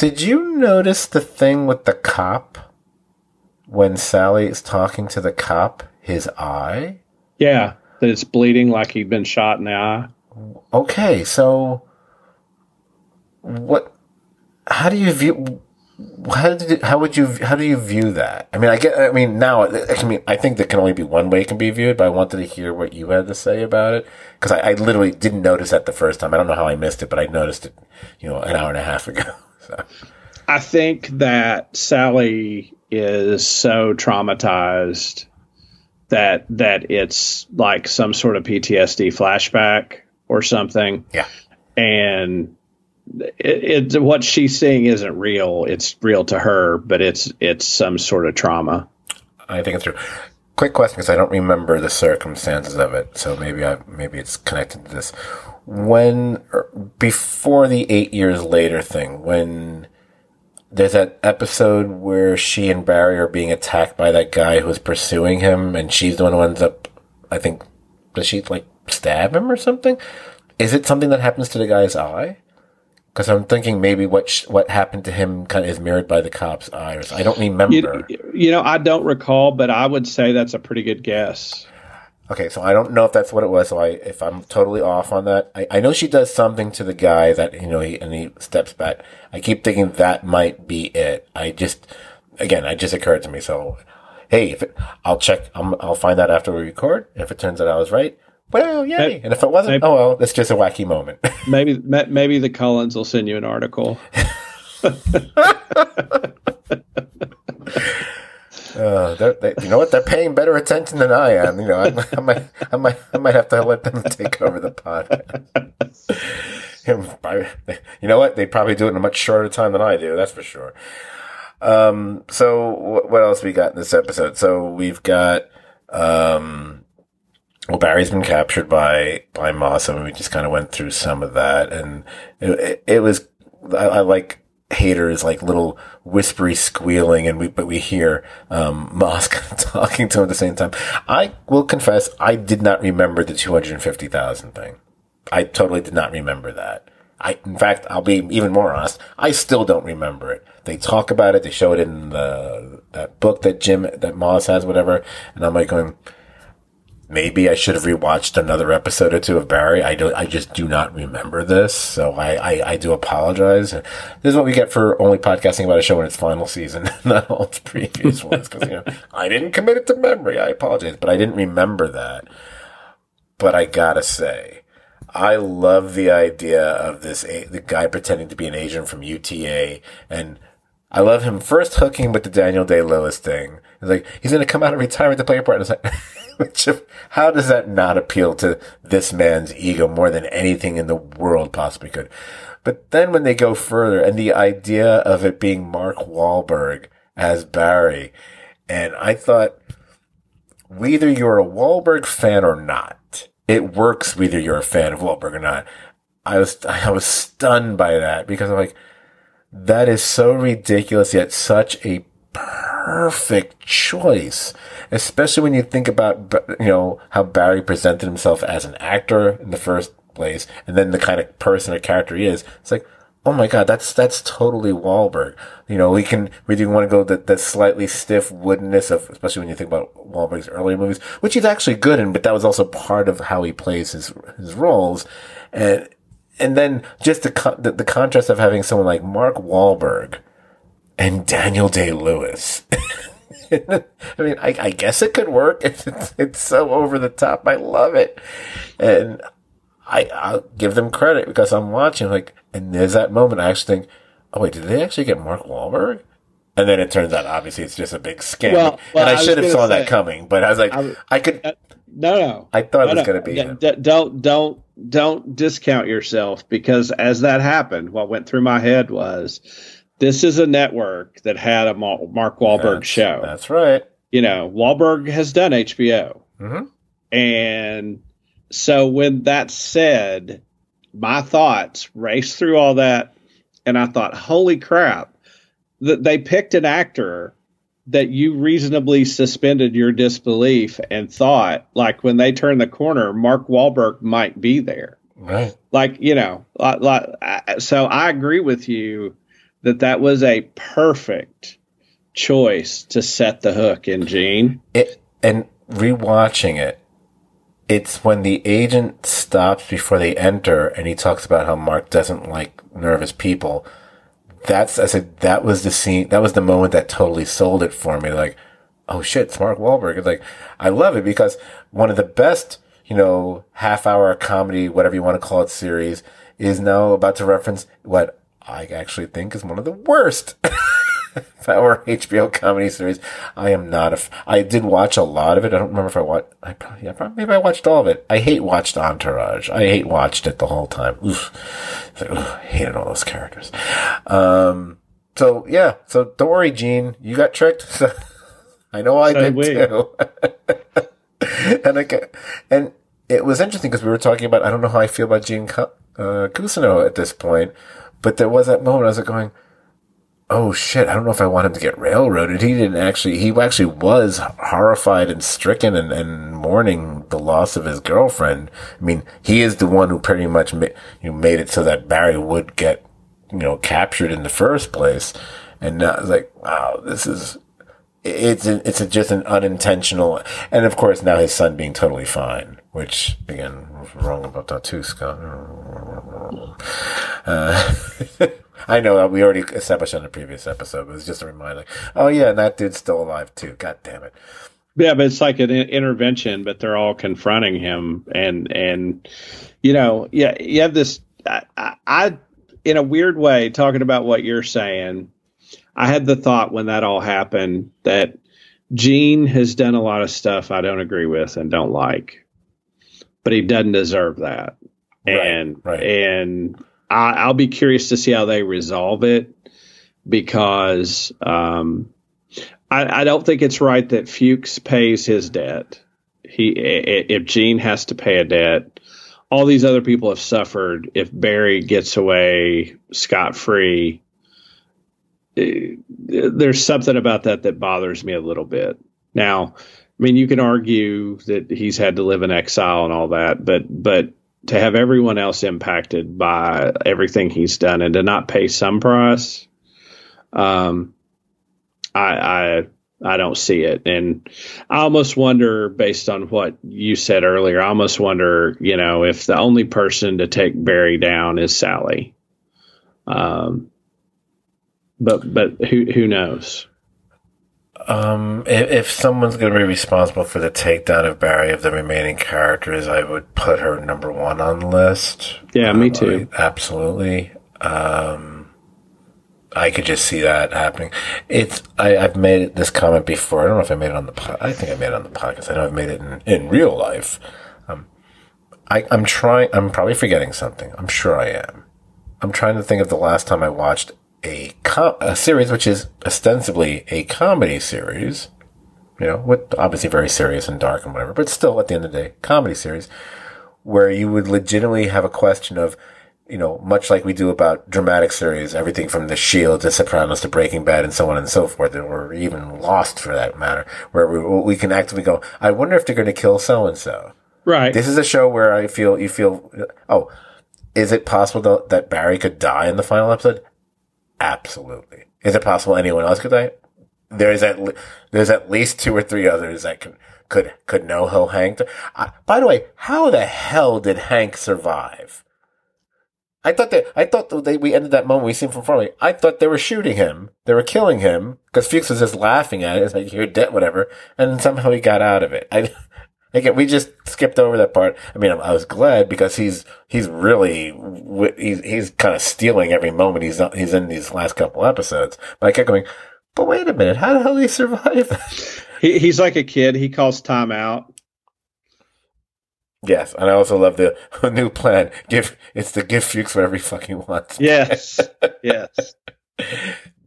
Did you notice the thing with the cop when Sally is talking to the cop, his eye? Yeah, that it's bleeding like he'd been shot in the eye. Okay, so what, how do you view, how did how would you how do you view that? I mean, I get. I mean, now I mean, I think there can only be one way it can be viewed. But I wanted to hear what you had to say about it because I, I, literally didn't notice that the first time. I don't know how I missed it, but I noticed it, you know, an hour and a half ago. I think that Sally is so traumatized that that it's like some sort of PTSD flashback or something. Yeah, and it, it, what she's seeing isn't real. It's real to her, but it's it's some sort of trauma. I think it's true. Quick question, because I don't remember the circumstances of it, so maybe I maybe it's connected to this. When er, before the eight years later thing, when there's that episode where she and Barry are being attacked by that guy who's pursuing him, and she's the one who ends up, I think, does she like stab him or something? Is it something that happens to the guy's eye? Because I'm thinking maybe what sh- what happened to him kind of is mirrored by the cop's eyes. I don't remember. You, you, know, I don't recall, but I would say that's a pretty good guess. Okay, so I don't know if that's what it was. So I, if I'm totally off on that, I, I know she does something to the guy that you know, he, and he steps back. I keep thinking that might be it. I just, again, it just occurred to me. So, hey, if it, I'll check. i will find out after we record. If it turns out I was right, well, yay! And if it wasn't, maybe- oh well, it's just a wacky moment. Maybe maybe the Collins will send you an article. Uh, they, you know what? They're paying better attention than I am. You know, I, I might, I might, I might have to let them take over the podcast. you know what? They probably do it in a much shorter time than I do. That's for sure. Um, so what, what else we got in this episode? So we've got, um, well, Barry's been captured by, by Moss. and we just kind of went through some of that and it, it, it was, I, I like, Hader's like little whispery squealing and we but we hear um Moss talking to him at the same time. I will confess I did not remember the 250,000 thing. I totally did not remember that. I in fact I'll be even more honest, I still don't remember it. They talk about it, they show it in the that book that Jim that Moss has whatever and I'm like going maybe I should have rewatched another episode or two of Barry. I don't, I just do not remember this. So I, I, I do apologize. This is what we get for only podcasting about a show in its final season, not all its previous ones. Cause, you know, I didn't commit it to memory. I apologize, but I didn't remember that. But I gotta say, I love the idea of this, the guy pretending to be an agent from UTA and I love him first hooking with the Daniel Day Lewis thing. He's like, he's going to come out of retirement to play a part. And it's like, which, how does that not appeal to this man's ego more than anything in the world possibly could? But then when they go further and the idea of it being Mark Wahlberg as Barry, and I thought, whether you're a Wahlberg fan or not, it works whether you're a fan of Wahlberg or not. I was, I was stunned by that because I'm like, that is so ridiculous yet such a perfect choice. Especially when you think about, you know, how Barry presented himself as an actor in the first place and then the kind of person or character he is. It's like, oh my God, that's, that's totally Wahlberg. You know, we can, we do want to go that, that slightly stiff woodenness of, especially when you think about Wahlberg's earlier movies, which he's actually good in, but that was also part of how he plays his, his roles. And, and then just the, the, the contrast of having someone like Mark Wahlberg and Daniel Day Lewis. I mean, I, I, guess it could work. It's, it's, it's, so over the top. I love it. And I, I'll give them credit because I'm watching like, and there's that moment I actually think, oh wait, did they actually get Mark Wahlberg? And then it turns out obviously it's just a big scam. Well, well, and I, I should have saw say, that coming, but I was like, I, I could. Uh, no, no. I thought no, it was no. going to be. D- d- don't, don't, don't discount yourself because as that happened, what went through my head was this is a network that had a Mark Wahlberg that's, show. That's right. You know, Wahlberg has done HBO. Mm-hmm. And so when that said, my thoughts raced through all that. And I thought, holy crap, that they picked an actor that you reasonably suspended your disbelief and thought, like when they turn the corner, Mark Wahlberg might be there. Right. Like, you know, like, like, so I agree with you that that was a perfect choice to set the hook in Gene. It, and rewatching it, it's when the agent stops before they enter and he talks about how Mark doesn't like nervous people. That's, I said, that was the scene, that was the moment that totally sold it for me. Like, oh shit, it's Mark Wahlberg. It's like, I love it because one of the best, you know, half hour comedy, whatever you want to call it, series is now about to reference what I actually think is one of the worst our HBO comedy series. I am not a. F- I did watch a lot of it. I don't remember if I watched. I probably, yeah, probably, maybe I watched all of it. I hate watched Entourage. I hate watched it the whole time. Oof. Like, oof, hated all those characters. Um. So yeah. So don't worry, Gene. You got tricked. I know I did wait. too. and I get, and it was interesting because we were talking about. I don't know how I feel about Gene uh, Cousineau at this point but there was that moment I was like going, oh shit, I don't know if I want him to get railroaded. He didn't actually, he actually was horrified and stricken and, and mourning the loss of his girlfriend. I mean, he is the one who pretty much ma- you know, made it so that Barry would get, you know, captured in the first place. And now it's like, wow, this is, it's a, it's a, just an unintentional, and of course now his son being totally fine, which again wrong about that too, Scot. Uh, I know that we already established on the previous episode, but it's just a reminder. oh yeah, and that dude's still alive too. God damn it! Yeah, but it's like an intervention, but they're all confronting him, and and you know, yeah, you have this. I, I in a weird way, talking about what you're saying, I had the thought when that all happened that Gene has done a lot of stuff I don't agree with and don't like, but he doesn't deserve that. Right, and right. and I, I'll be curious to see how they resolve it because um, I, I, don't think it's right that Fuches pays his debt. He if Gene has to pay a debt, all these other people have suffered. If Barry gets away scot free, eh, there's something about that that bothers me a little bit. Now, I mean, you can argue that he's had to live in exile and all that, but but to have everyone else impacted by everything he's done and to not pay some price, um, I, I I don't see it, and I almost wonder, based on what you said earlier, I almost wonder, you know, if the only person to take Barry down is Sally. Um, but but who who knows? Um, if, if someone's going to be responsible for the takedown of Barry of the remaining characters, I would put her number one on the list. Yeah, me too. absolutely. Um, I could just see that happening. It's I, have made this comment before. I don't know if I made it on the. Po- I think I made it on the podcast. I know I've made it in, in real life. Um, I, I'm trying. I'm probably forgetting something. I'm sure I am. I'm trying to think of the last time I watched a com- a series which is ostensibly a comedy series, you know, with obviously very serious and dark and whatever, but still at the end of the day, comedy series, where you would legitimately have a question of, you know, much like we do about dramatic series, everything from The Shield to Sopranos to Breaking Bad and so on and so forth, or even Lost for that matter, where we, we can actively go, I wonder if they're going to kill so and so. Right. This is a show where I feel you feel, oh, is it possible that Barry could die in the final episode? Absolutely. Is it possible anyone else could die? There's at le- there's at least two or three others that could could could know how Hank. Uh, by the way, how the hell did Hank survive? I thought that I thought that we ended that moment we seen from far away. I thought they were shooting him, they were killing him because Fuches was just laughing at it. It's like you're dead, whatever, and somehow he got out of it. I Again, we just skipped over that part. I mean, I was glad because he's he's really he's he's kind of stealing every moment he's he's in these last couple episodes. But I kept going. But wait a minute, how the hell did he survive? he, he's like a kid. He calls time out. Yes, and I also love the new plan. Give it's the give Fuches whatever he fucking wants. Yes, yes.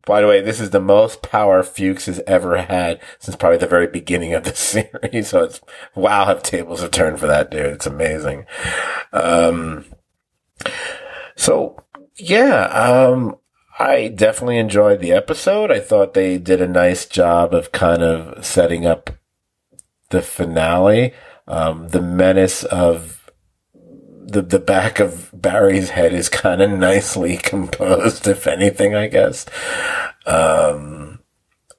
By the way, this is the most power Fuches has ever had since probably the very beginning of the series. So it's wow, have tables have turned for that dude. It's amazing. Um, so yeah, um, I definitely enjoyed the episode. I thought they did a nice job of kind of setting up the finale. Um, the menace of the the back of Barry's head is kind of nicely composed, if anything, I guess. Um,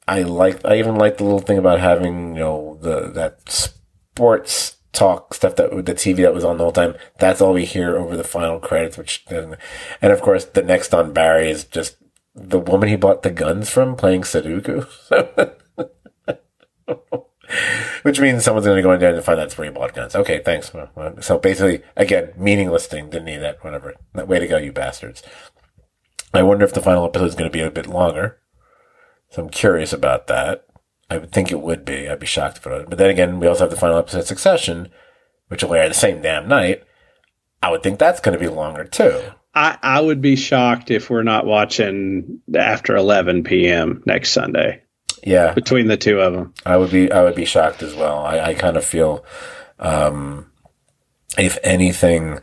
I like. I even like the little thing about having you know the that sports talk stuff that the TV that was on the whole time. That's all we hear over the final credits, which and of course the next on Barry is just the woman he bought the guns from playing Sudoku. Which means someone's going to go in there and find that's where he bought guns. Okay, thanks. Uh, uh, so basically, again, meaningless thing. Didn't need that. Whatever. Way to go, you bastards. I wonder if the final episode is going to be a bit longer. So I'm curious about that. I would think it would be. I'd be shocked if it was. But then again, we also have the final episode Succession, which will air the same damn night. I would think that's going to be longer too. I, I would be shocked if we're not watching after 11 p.m. next Sunday. Yeah, between the two of them, I would be I would be shocked as well. I, I kind of feel, um, if anything,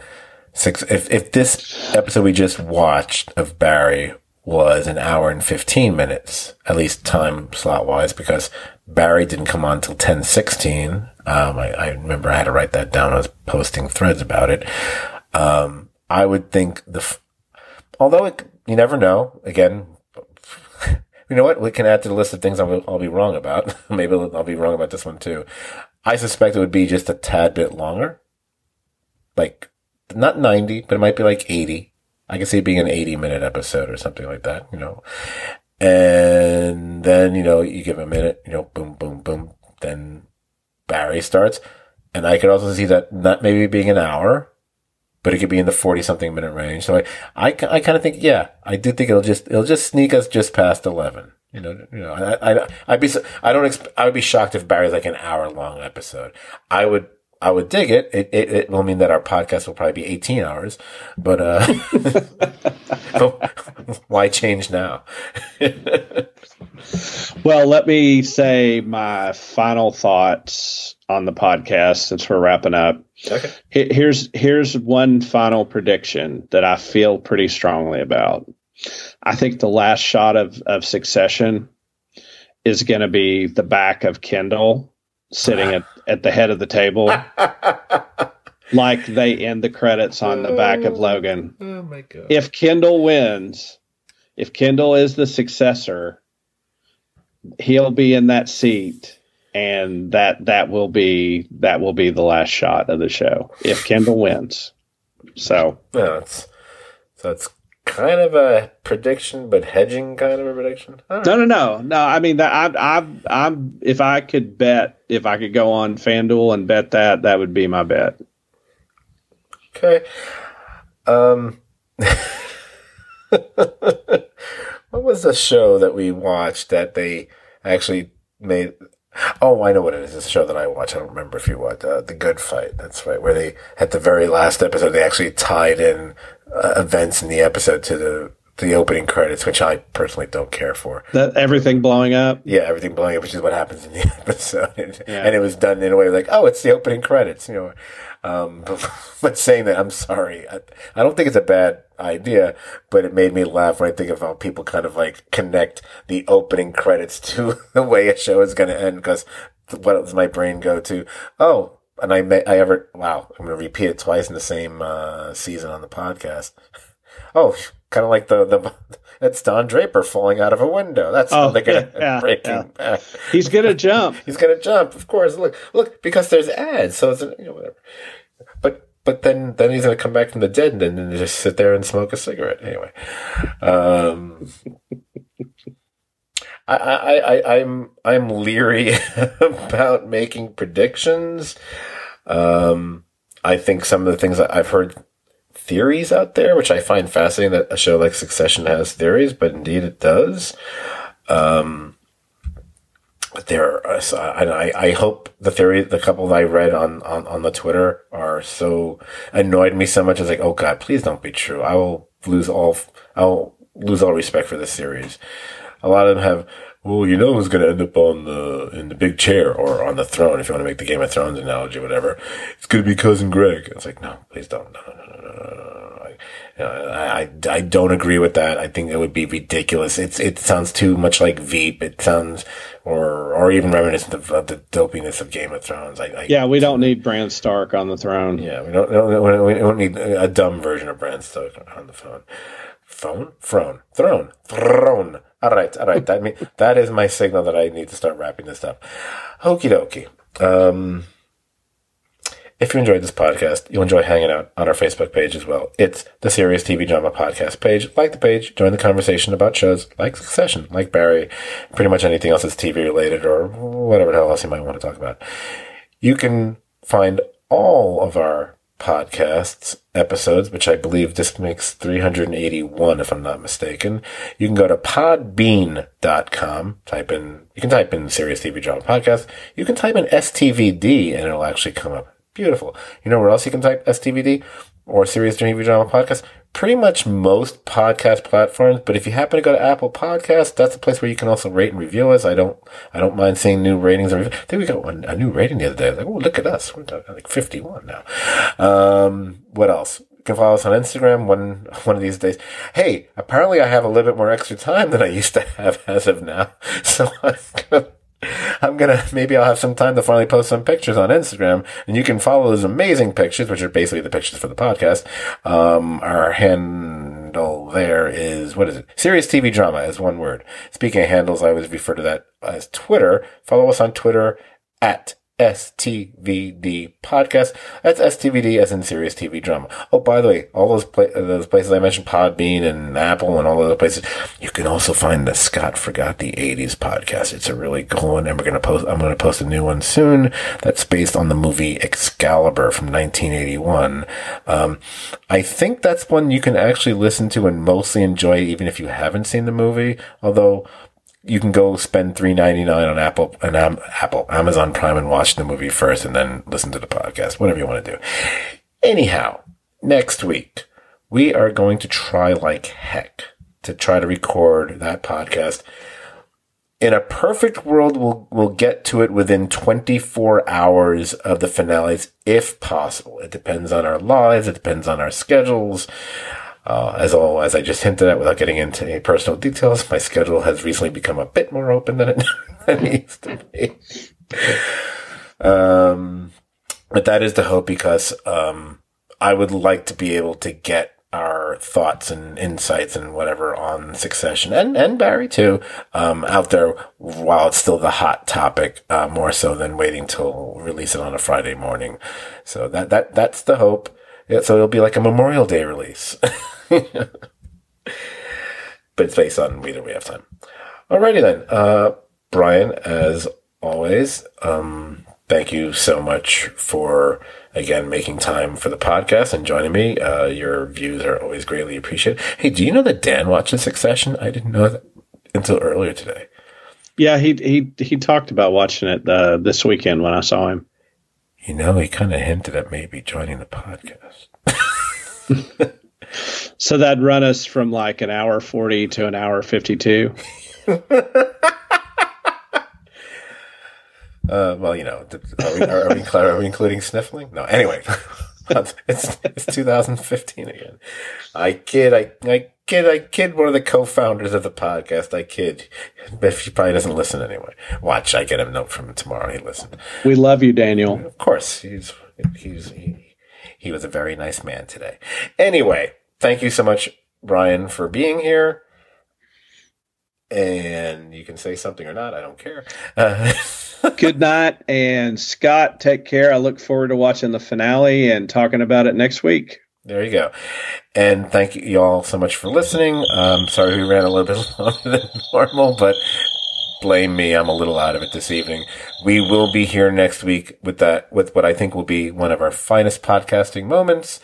six if if this episode we just watched of Barry was an hour and 15 minutes, at least time slot wise, because Barry didn't come on till 1016. Um, I, I, remember I had to write that down. I was posting threads about it. Um, I would think the, f- although it, you never know, again, you know what? We can add to the list of things I'll, I'll be wrong about. Maybe I'll, be wrong about this one too. I suspect it would be just a tad bit longer. Like, not 90, but it might be like 80. I can see it being an 80 minute episode or something like that, you know. And then, you know, you give a minute, you know, boom, boom, boom. Then Barry starts. And I could also see that not maybe being an hour, but it could be in the 40 something minute range. So I, I, I kind of think, yeah, I do think it'll just, it'll just sneak us just past 11. You know, you know, I, I, I'd be, I don't, exp- I would be shocked if Barry's like an hour long episode. I would, I would dig it. It, it. it will mean that our podcast will probably be 18 hours, but, uh, why change now? well, let me say my final thoughts on the podcast since we're wrapping up. Okay. Here's here's one final prediction that I feel pretty strongly about. I think the last shot of of Succession is going to be the back of Kendall sitting at, at the head of the table, like they end the credits on the back of oh, Logan. Oh my god! If Kendall wins, if Kendall is the successor, he'll be in that seat and that that will be that will be the last shot of the show if Kendall wins. So yeah, so it's kind of a prediction, but hedging kind of a prediction. No, no, no, no. I mean, that I, I, I'm. If I could bet, if I could go on FanDuel and bet that, that would be my bet. Okay. Um. what was the show that we watched that they actually made? Oh, I know what it is. It's a show that I watch. I don't remember if you watched uh, The Good Fight. That's right. Where they, at the very last episode, they actually tied in uh, events in the episode to the the opening credits, which I personally don't care for. That everything blowing up. Yeah, everything blowing up, which is what happens in the episode, yeah. and it was done in a way like, oh, it's the opening credits, you know. Um, but, but, saying that, I'm sorry. I, I, don't think it's a bad idea, but it made me laugh when I think of how people kind of like connect the opening credits to the way a show is going to end. Because what does my brain go to? Oh, and I may, I ever, wow, I'm going to repeat it twice in the same, uh, season on the podcast. Oh, kind of like the, the, it's Don Draper falling out of a window. That's oh, they're gonna yeah, Breaking yeah. Bad. He's gonna jump. He's gonna jump. Of course. Look, look, because there's ads, so it's you know whatever. But but then then he's gonna come back from the dead and then just sit there and smoke a cigarette anyway. Um, I, I, I, I'm I'm leery about making predictions. Um, I think some of the things I've heard theories out there, which I find fascinating that a show like Succession has theories, but indeed it does. Um, there, are, I, I hope the theory, the couple that I read on, on, on the Twitter are so annoyed me so much. It's like, oh God, please don't be true. I will lose all, I'll lose all respect for this series. A lot of them have, well, you know who's going to end up on the in the big chair or on the throne if you want to make the Game of Thrones analogy, whatever. It's going to be cousin Greg. It's like, no, please don't. No, no, no, no, no, no. I, I, I don't agree with that. I think it would be ridiculous. It's it sounds too much like Veep. It sounds or or even reminiscent of, of the dopiness of Game of Thrones. I, I, yeah, we don't need Bran Stark on the throne. Yeah, we don't, we don't we don't need a dumb version of Bran Stark on the phone. Phone, throne, throne, throne. All right, all right. That mean that is my signal that I need to start wrapping this up. Okie dokie. Um, if you enjoyed this podcast, you'll enjoy hanging out on our Facebook page as well. It's the Serious TV Drama Podcast page. Like the page, join the conversation about shows like Succession, like Barry, pretty much anything else that's TV related or whatever the hell else you might want to talk about. You can find all of our podcasts episodes, which I believe this makes 381 if I'm not mistaken. You can go to podbean.com, type in, you can type in Serious TV Drama Podcast. You can type in STVD and it'll actually come up. Beautiful. You know where else you can type STVD or Serious TV Drama Podcast? Pretty much most podcast platforms. But if you happen to go to Apple Podcasts, that's a place where you can also rate and review us. I don't, I don't mind seeing new ratings. I think we got one, a new rating the other day. Like, oh, look at us. We're like 51 now. Um, what else? You can follow us on Instagram one, one of these days. Hey, apparently I have a little bit more extra time than I used to have as of now. So I'm gonna, I'm gonna maybe I'll have some time to finally post some pictures on Instagram, and you can follow those amazing pictures, which are basically the pictures for the podcast. Um, our handle there is what is it? Serious TV drama is one word. Speaking of handles, I always refer to that as Twitter. Follow us on Twitter at STVD podcast. That's STVD as in serious TV drama. Oh, by the way, all those pla- those places I mentioned, Podbean and Apple and all those places, you can also find the Scot Forgot the 80s podcast. It's a really cool one, and we're gonna post. I'm gonna post a new one soon. That's based on the movie Excalibur from 1981. Um, I think that's one you can actually listen to and mostly enjoy, even if you haven't seen the movie. Although you can go spend three ninety nine on Apple and um, Apple Amazon Prime and watch the movie first, and then listen to the podcast. Whatever you want to do. Anyhow, next week we are going to try like heck to try to record that podcast. In a perfect world, we'll we'll get to it within 24 hours of the finales, if possible. It depends on our lives. It depends on our schedules. Uh, as all as I just hinted at, without getting into any personal details, my schedule has recently become a bit more open than it, than it used to be. Um, but that is the hope because um, I would like to be able to get our thoughts and insights and whatever on Succession and and Barry too um, out there while it's still the hot topic, uh, more so than waiting till release it on a Friday morning. So that that that's the hope. Yeah, so it'll be like a Memorial Day release. but it's based on either we have time. Alrighty then. Uh, Brian, as always, um, thank you so much for again making time for the podcast and joining me. Uh, your views are always greatly appreciated. Hey, do you know that Dan watches Succession? I didn't know that until earlier today. Yeah, he he he talked about watching it uh, this weekend when I saw him. You know, he kind of hinted at maybe joining the podcast. so that'd run us from like an hour 40 to an hour 52. Uh, well, you know, are we, are, we, are we including sniffling? No. Anyway, it's it's 2015 again. I kid, I I kid, I kid. One of the co-founders of the podcast. I kid, but he probably doesn't listen anyway. Watch, I get a note from him tomorrow. He listened. We love you, Daniel. Of course, he's he's he, he was a very nice man today. Anyway, thank you so much, Brian, for being here. And you can say something or not. I don't care. Uh, Good night. And Scot, take care. I look forward to watching the finale and talking about it next week. There you go. And thank you all so much for listening. Um, sorry we ran a little bit longer than normal, but blame me. I'm a little out of it this evening. We will be here next week with that, with what I think will be one of our finest podcasting moments.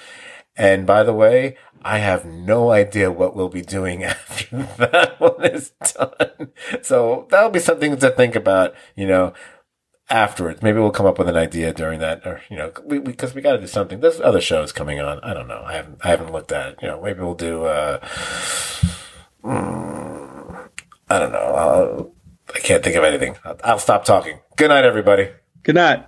And by the way, I have no idea what we'll be doing after that one is done. So that'll be something to think about, you know, afterwards. Maybe we'll come up with an idea during that, or, you know, because we, we got to do something. There's other shows coming on. I don't know. I haven't, I haven't looked at it. You know, maybe we'll do, uh, mm, I don't know. I'll, I can't think of anything. I'll, I'll stop talking. Good night, everybody. Good night.